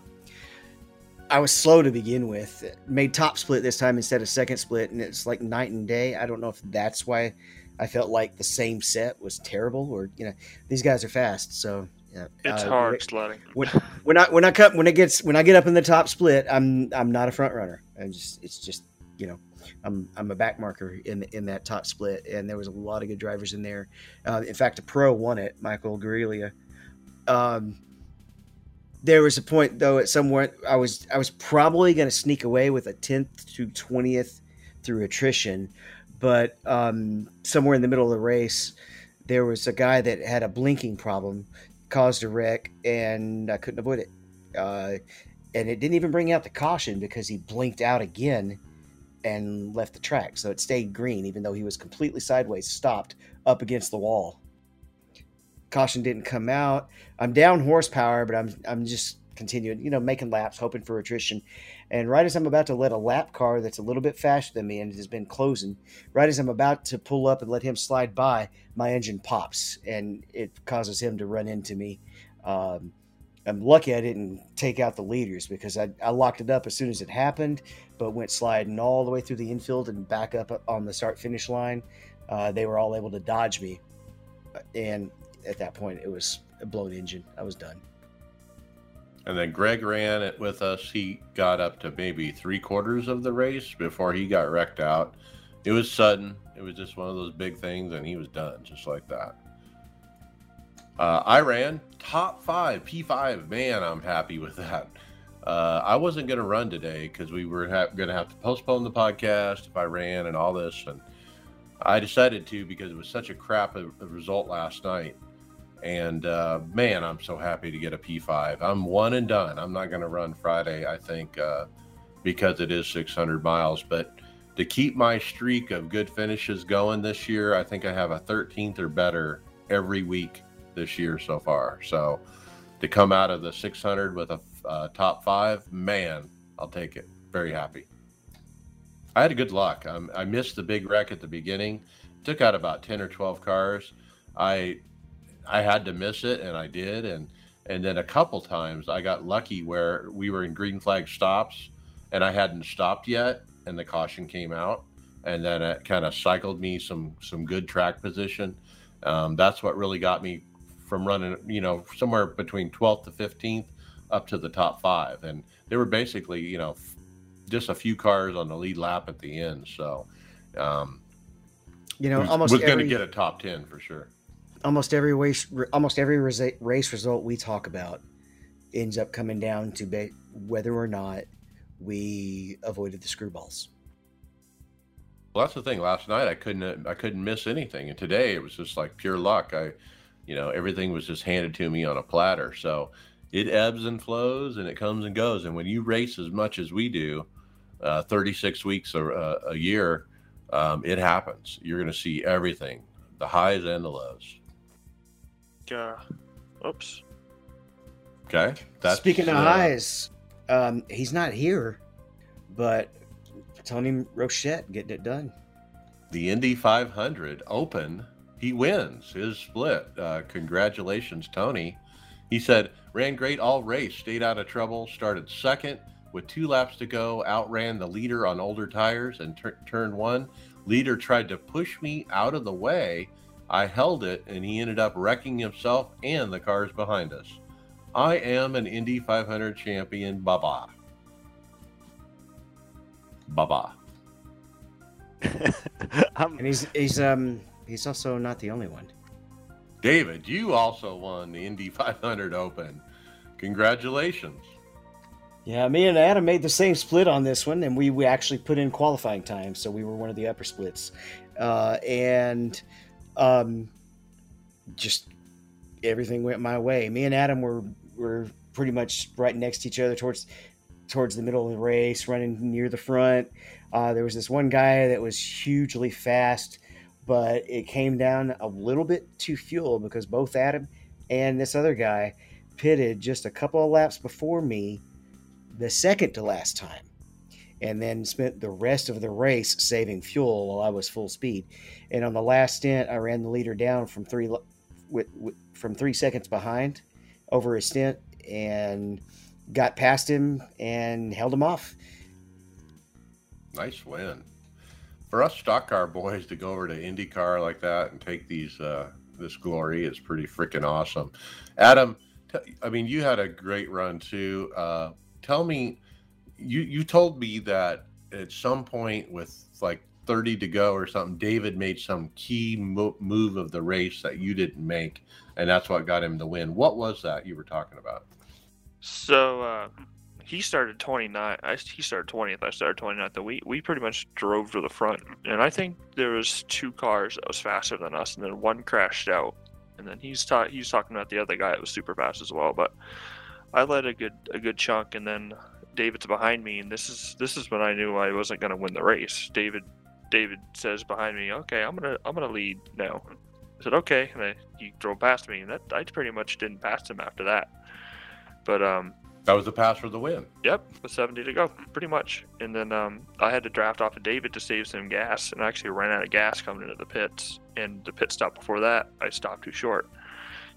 I was slow to begin with. Made top split this time instead of second split, and it's like night and day. I don't know if that's why I felt like the same set was terrible, or you know, these guys are fast, so yeah.
It's
uh,
hard sledding.
when, when I when I cut when it gets when I get up in the top split, I'm I'm not a front runner. I'm just it's just you know I'm I'm a back marker in in that top split, and there was a lot of good drivers in there. Uh, in fact, a pro won it, Michael Guariglia. Um, there was a point though at somewhere I was I was probably going to sneak away with a tenth to twentieth through attrition, but um, somewhere in the middle of the race, there was a guy that had a blinking problem, caused a wreck, and I couldn't avoid it. Uh, and it didn't even bring out the caution because he blinked out again and left the track. So it stayed green, even though he was completely sideways, stopped up against the wall. Caution didn't come out. I'm down horsepower, but I'm I'm just continuing, you know, making laps, hoping for attrition. And right as I'm about to let a lap car that's a little bit faster than me and has been closing, right as I'm about to pull up and let him slide by, my engine pops and it causes him to run into me. Um, I'm lucky I didn't take out the leaders because I, I locked it up as soon as it happened, but went sliding all the way through the infield and back up on the start finish line. Uh, they were all able to dodge me. And at that point, it was a blown engine. I was done.
And then Greg ran it with us. He got up to maybe three quarters of the race before he got wrecked out. It was sudden. It was just one of those big things, and he was done just like that. Uh, I ran top five, P5. Man, I'm happy with that. Uh, I wasn't going to run today because we were ha- going to have to postpone the podcast if I ran and all this. And I decided to because it was such a crap result last night. And uh, man, I'm so happy to get a P5. I'm one and done. I'm not going to run Friday, I think, uh, because it is 600 miles. But to keep my streak of good finishes going this year, I think I have a 13th or better every week this year so far. So to come out of the 600 with a uh, top five, man, I'll take it. Very happy. I had a good luck. I missed the big wreck at the beginning. Took out about 10 or 12 cars. I I had to miss it, and I did. And and then a couple times I got lucky where we were in green flag stops, and I hadn't stopped yet, and the caution came out, and then it kind of cycled me some some good track position. Um, that's what really got me from running, you know, somewhere between 12th to 15th up to the top five, and they were basically, you know, f- just a few cars on the lead lap at the end. So, um,
You know,
was,
almost
was going to get a top 10 for sure.
Almost every race almost every race result we talk about ends up coming down to ba- whether or not we avoided the screwballs.
Well, that's the thing. Last night I couldn't I couldn't miss anything, and today it was just like pure luck. I, you know, everything was just handed to me on a platter. So it ebbs and flows, and it comes and goes. And when you race as much as we do, uh, 36 weeks a, a, a year, um, it happens. You're going to see everything, the highs and the lows.
Uh, oops.
Okay.
That's, Speaking of
uh,
highs, um, he's not here, but Tony Rochette getting it done.
the Indy 500 Open, he wins his split. Uh, congratulations, Tony. He said, ran great all race, stayed out of trouble, started second with two laps to go, outran the leader on older tires and tur- turn one. Leader tried to push me out of the way. I held it, and he ended up wrecking himself and the cars behind us. I am an Indy 500 champion. Bye bye. Bye bye.
And he's he's um he's also not the only one.
David, you also won the Indy 500 Open. Congratulations.
Yeah, me and Adam made the same split on this one, and we, we actually put in qualifying time, so we were one of the upper splits. Uh, and um, just everything went my way. Me and Adam were were pretty much right next to each other towards towards the middle of the race, running near the front. Uh, there was this one guy that was hugely fast, but it came down a little bit to fuel because both Adam and this other guy pitted just a couple of laps before me the second to last time and then spent the rest of the race saving fuel while I was full speed. And on the last stint, I ran the leader down from three with, with, from three seconds behind over a stint and got past him and held him off.
Nice win. For us stock car boys to go over to IndyCar like that and take these uh, this glory is pretty freaking awesome. Adam, t- I mean, you had a great run too. Uh, tell me, you you told me that at some point with like 30 to go or something, David made some key mo- move of the race that you didn't make, and that's what got him the win. What was that you were talking about?
So uh, he started 29. I, he started 20th. I started 29th. We we pretty much drove to the front, and I think there was two cars that was faster than us, and then one crashed out, and then he's ta- he's talking about the other guy that was super fast as well. But I led a good a good chunk, and then David's behind me, and this is this is when I knew I wasn't going to win the race. David David says behind me, "Okay, I'm gonna I'm gonna lead now." I said, "Okay," and I, he drove past me, and that I pretty much didn't pass him after that. But um,
that was the pass for the win.
Yep, with 70 to go, pretty much. And then um, I had to draft off of David to save some gas, and I actually ran out of gas coming into the pits. And the pit stop before that, I stopped too short,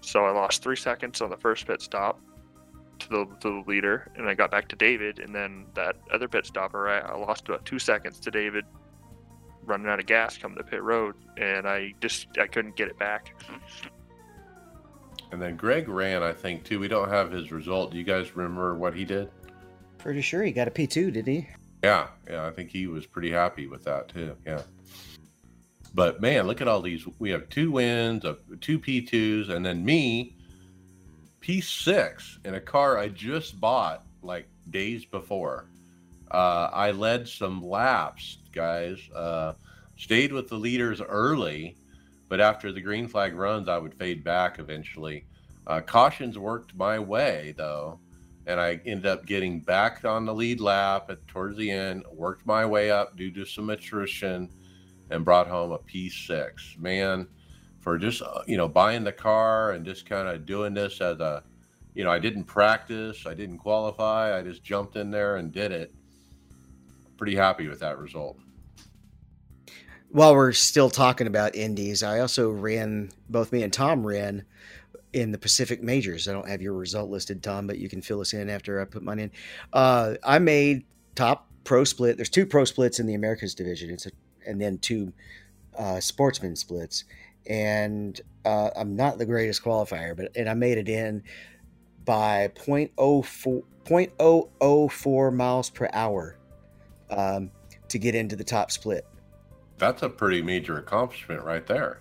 so I lost three seconds on the first pit stop to the, to the leader, and I got back to David. And then that other pit stopper, I, I lost about two seconds to David running out of gas coming to pit road, and I just I couldn't get it back.
And then Greg ran, I think, too. We don't have his result. Do you guys remember what he did?
Pretty sure he got a P2, did he?
Yeah, yeah. I think he was pretty happy with that, too. Yeah. But man, look at all these. We have two wins, of two P2s, and then me, P6 in a car I just bought like days before. Uh, I led some laps, guys. Uh, stayed with the leaders early but after the green flag runs, I would fade back eventually. Uh, cautions worked my way though, and I ended up getting back on the lead lap at towards the end. Worked my way up due to some attrition, and brought home a P6. Man, for just uh, you know buying the car and just kind of doing this as a, you know, I didn't practice, I didn't qualify, I just jumped in there and did it. Pretty happy with that result
while we're still talking about indies, I also ran both me and Tom ran in the Pacific Majors. I don't have your result listed, Tom, but you can fill us in after I put mine in. Uh, I made top pro split. There's two pro splits in the Americas division. It's a, and then two uh, sportsman splits. And uh, I'm not the greatest qualifier, but and I made it in by 0.04, 0.004 miles per hour um, to get into the top split
that's a pretty major accomplishment right there.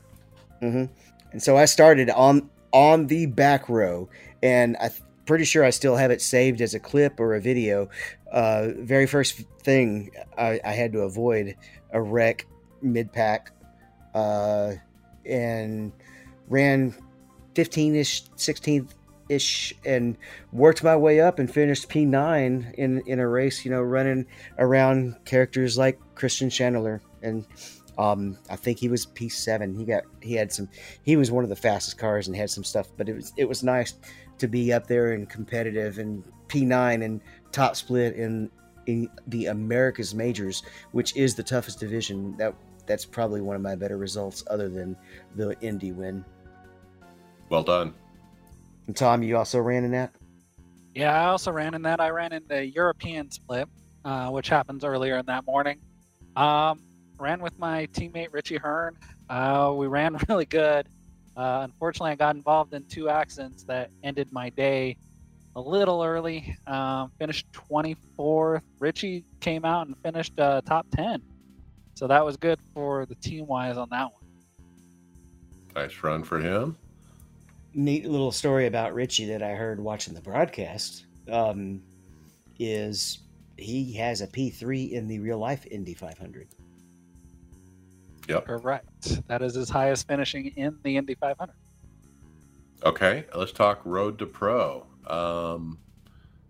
Mm-hmm. And so I started on on the back row, and I'm pretty sure I still have it saved as a clip or a video. Uh, very first thing I, I had to avoid a wreck mid pack, uh, and ran 15 ish, 16 ish, and worked my way up and finished P9 in in a race. You know, running around characters like Christian Chandler and um, I think he was P7. He got he had some. He was one of the fastest cars and had some stuff. But it was it was nice to be up there and competitive and P9 and top split in in the Americas majors, which is the toughest division. That that's probably one of my better results, other than the Indy win.
Well done.
And Tom, you also ran in that.
Yeah, I also ran in that. I ran in the European split, uh, which happens earlier in that morning. Um, ran with my teammate Richie Hearn. Uh, we ran really good. Uh, unfortunately, I got involved in two accidents that ended my day a little early. Um, finished 24th. Richie came out and finished uh, top 10. So that was good for the team wise on that one.
Nice run for him.
Neat little story about Richie that I heard watching the broadcast. Um, is he has a P3 in the real life Indy 500.
Yep.
Correct. That is his highest finishing in the Indy 500.
Okay, let's talk road to pro. Um,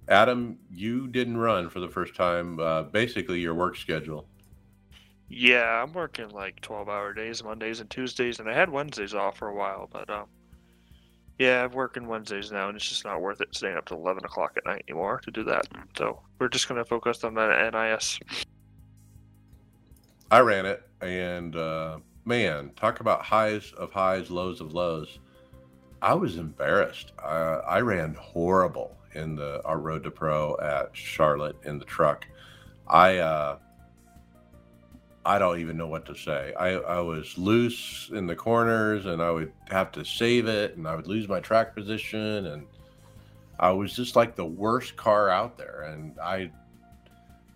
Adam, you didn't run for the first time. Uh, basically, your work schedule.
Yeah, I'm working like 12 hour days, Mondays and Tuesdays, and I had Wednesdays off for a while, but um, yeah, I'm working Wednesdays now, and it's just not worth it staying up to 11 o'clock at night anymore to do that. So we're just going to focus on that NIS.
I ran it, and uh, man, talk about highs of highs, lows of lows. I was embarrassed. Uh, I ran horrible in the our road to pro at Charlotte in the truck. I uh, I don't even know what to say. I, I was loose in the corners, and I would have to save it, and I would lose my track position, and I was just like the worst car out there. And I,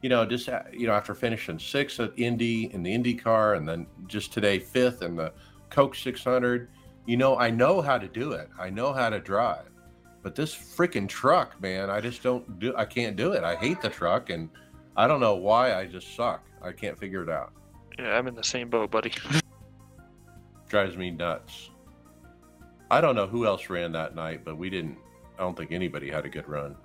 you know, just uh, you know, after finishing sixth at Indy in the Indy car, and then just today fifth in the Coke 600 you know, I know how to do it. I know how to drive. But this freaking truck, man, I just don't do I can't do it. I hate the truck and I don't know why I just suck. I can't figure it out.
Yeah, I'm in the same boat, buddy.
Drives me nuts. I don't know who else ran that night, but we didn't I don't think anybody had a good run.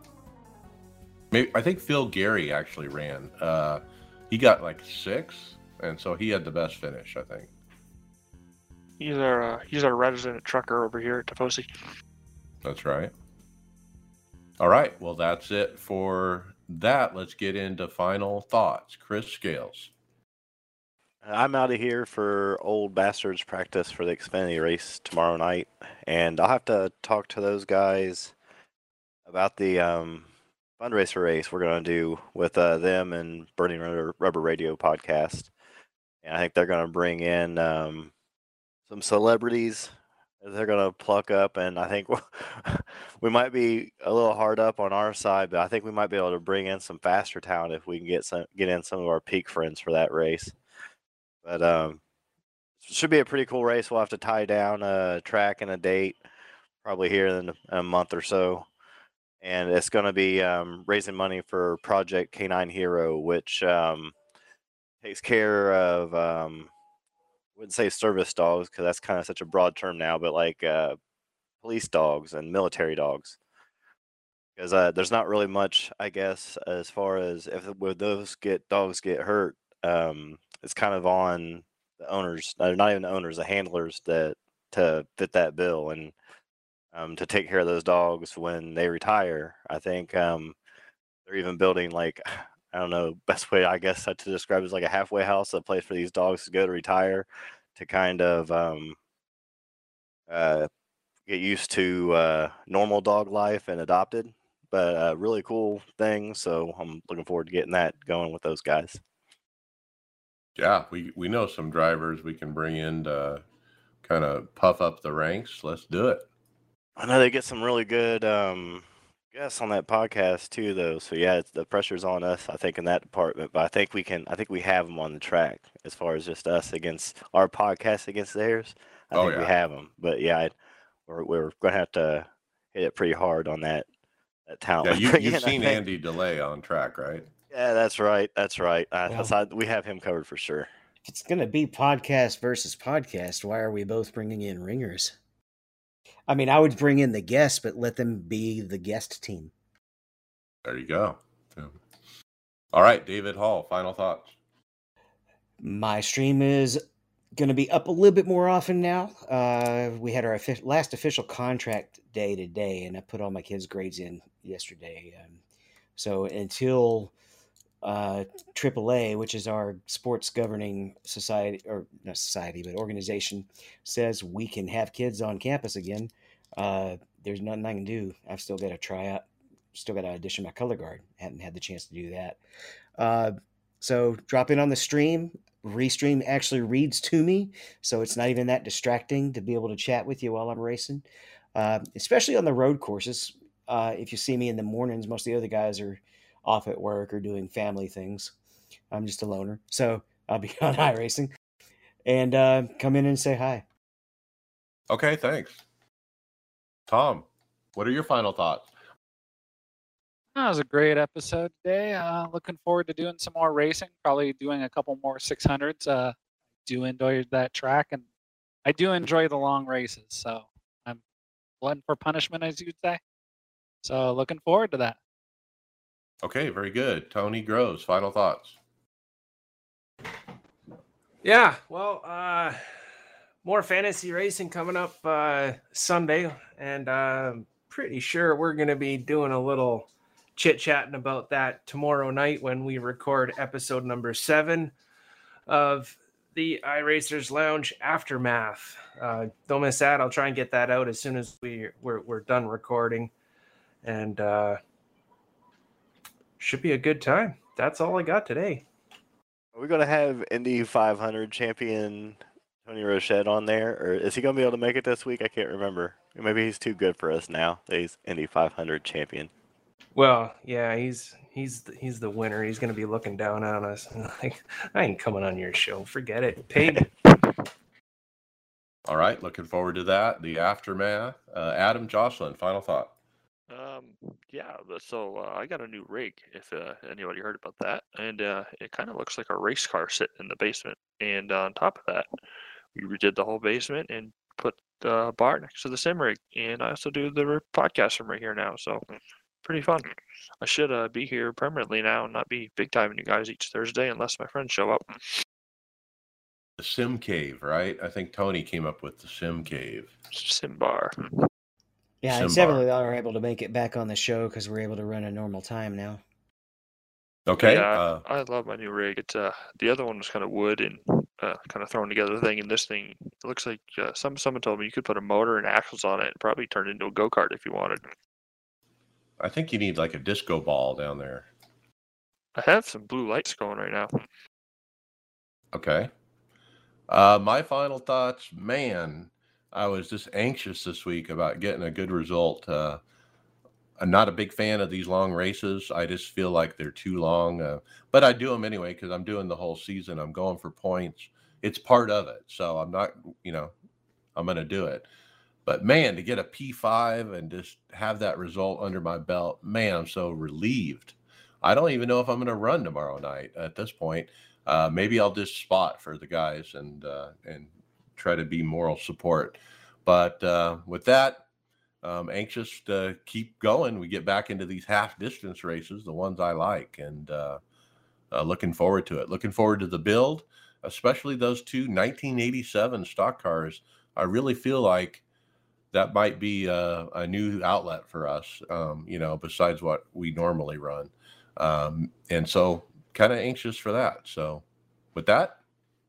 Maybe I think Phil Gary actually ran. Uh he got like six, and so he had the best finish, I think.
He's our uh, he's our resident trucker over here at Tifosi.
That's right. All right. Well, that's it for that. Let's get into final thoughts. Chris Scales.
I'm out of here for old bastards practice for the Xfinity race tomorrow night, and I'll have to talk to those guys about the um, fundraiser race we're going to do with uh, them and Burning Rubber, Rubber Radio podcast. And I think they're going to bring in um, some celebrities they're going to pluck up, and I think we might be a little hard up on our side, but I think we might be able to bring in some faster talent if we can get some get in some of our peak friends for that race. But um, should be a pretty cool race. We'll have to tie down a track and a date probably here in a month or so. And it's going to be um, raising money for Project Canine Hero, which um, takes care of um, wouldn't say service dogs because that's kind of such a broad term now, but like uh, police dogs and military dogs. Because uh, there's not really much, I guess, as far as if those get dogs get hurt, um, it's kind of on the owners, not even the owners, the handlers that to fit that bill and um, to take care of those dogs when they retire. I think um, they're even building like I don't know, best way I guess to describe it is like a halfway house, a place for these dogs to go to retire, to kind of um, uh, get used to uh, normal dog life and adopted. But a uh, really cool thing. So I'm looking forward to getting that going with those guys.
Yeah, we we know some drivers we can bring in to kind of puff up the ranks. Let's do it.
I know they get some really good um, guests on that podcast too, though. So yeah, the pressure's on us, I think, in that department. But I think we can. I think we have them on the track as far as just us against our podcast against theirs. I
Oh,
think we have them. But yeah, I, we're we're going to have to hit it pretty hard on that that talent.
Yeah, you, you've seen. Andy Delay on track, right?
Yeah, that's right. That's right. Uh,
Well-
that's- I- we have him covered for sure.
If it's going to be podcast versus podcast, why are we both bringing in ringers? I mean, I would bring in the guests, but let them be the guest team.
There you go. Yeah. All right, David Hall. Final thoughts.
My stream is going to be up a little bit more often now. Uh, we had our last official contract day today, and I put all my kids' grades in yesterday. Um, so until uh, AAA, which is our sports governing society, or not society, but organization, says we can have kids on campus again, uh, there's nothing I can do. I've still got to try out, still got to audition my color guard. Haven't had the chance to do that. Uh, so drop in on the stream. Restream actually reads to me, so it's not even that distracting to be able to chat with you while I'm racing, uh, especially on the road courses. Uh, if you see me in the mornings, most of the other guys are off at work or doing family things. I'm just a loner, so I'll be on iRacing and uh, come in and say hi.
Okay, thanks. Tom, what are your final thoughts?
That was a great episode today. Uh, looking forward to doing some more racing. Probably doing a couple more 600s. Uh, do enjoy that track, and I do enjoy the long races. So I'm glutton for punishment, as you'd say. So looking forward to that.
Okay, very good. Tony Groves, final thoughts.
Yeah, well, uh, more fantasy racing coming up uh, Sunday, and I'm pretty sure we're going to be doing a little chit chatting about that tomorrow night when we record episode number seven of the iRacers Lounge Aftermath. Uh, don't miss that. I'll try and get that out as soon as we we're, we're done recording, and uh, should be a good time. That's all I got today.
Are we going to have Indy 500 champion Tony Rochette on there, or is he going to be able to make it this week? I can't remember. Maybe he's too good for us now. that He's Indy 500 champion.
Well, yeah, he's he's he's the winner. He's going to be looking down on us. Like, I ain't coming on your show. Forget it. Pig.
All right, looking forward to that. The aftermath. Uh, Adam Josselyn, final thought.
Um, yeah, but so uh, I got a new rig. If uh, anybody heard about that, and uh, it kind of looks like a race car sitting in the basement. And on top of that, we redid the whole basement and put the bar next to the sim rig. And I also do the podcast from right here now. So pretty fun. I should uh, be here permanently now and not be big timing you guys each Thursday unless my friends show up.
The Sim Cave, right? I think Tony came up with the Sim Cave.
Sim bar.
Yeah, it's
Simbar.
definitely are able to make it back on the show because we're able to run a normal time now.
Okay.
Yeah,
Uh,
I love my new rig. It's uh the other one was kind of wood and uh, kind of thrown together thing, and this thing it looks like uh, some someone told me you could put a motor and axles on it and probably turn it into a go kart if you wanted.
I think you need like a disco ball down there.
I have some blue lights going right now.
Okay. Uh, my final thoughts, man, I was just anxious this week about getting a good result. Uh, I'm not a big fan of these long races. I just feel like they're too long, uh, but I do them anyway because I'm doing the whole season. I'm going for points. It's part of it. So I'm not, you know, I'm going to do it. But man, to get a P5 and just have that result under my belt, man, I'm so relieved. I don't even know if I'm going to run tomorrow night at this point. Uh, maybe I'll just spot for the guys and uh, and try to be moral support. But uh, with that, I'm anxious to keep going. We get back into these half distance races, the ones I like, and uh, uh, looking forward to it. Looking forward to the build, especially those two 1987 stock cars. I really feel like that might be a, a new outlet for us, um, you know, besides what we normally run. Um, and so, kind of anxious for that. So, with that,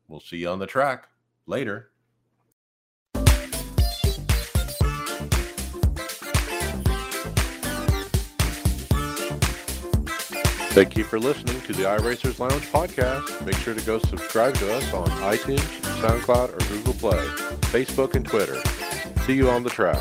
we'll see you on the track later. Thank you for listening to the iRacers Lounge podcast. Make sure to go subscribe to us on iTunes, SoundCloud, or Google Play, Facebook, and Twitter. See you on the track.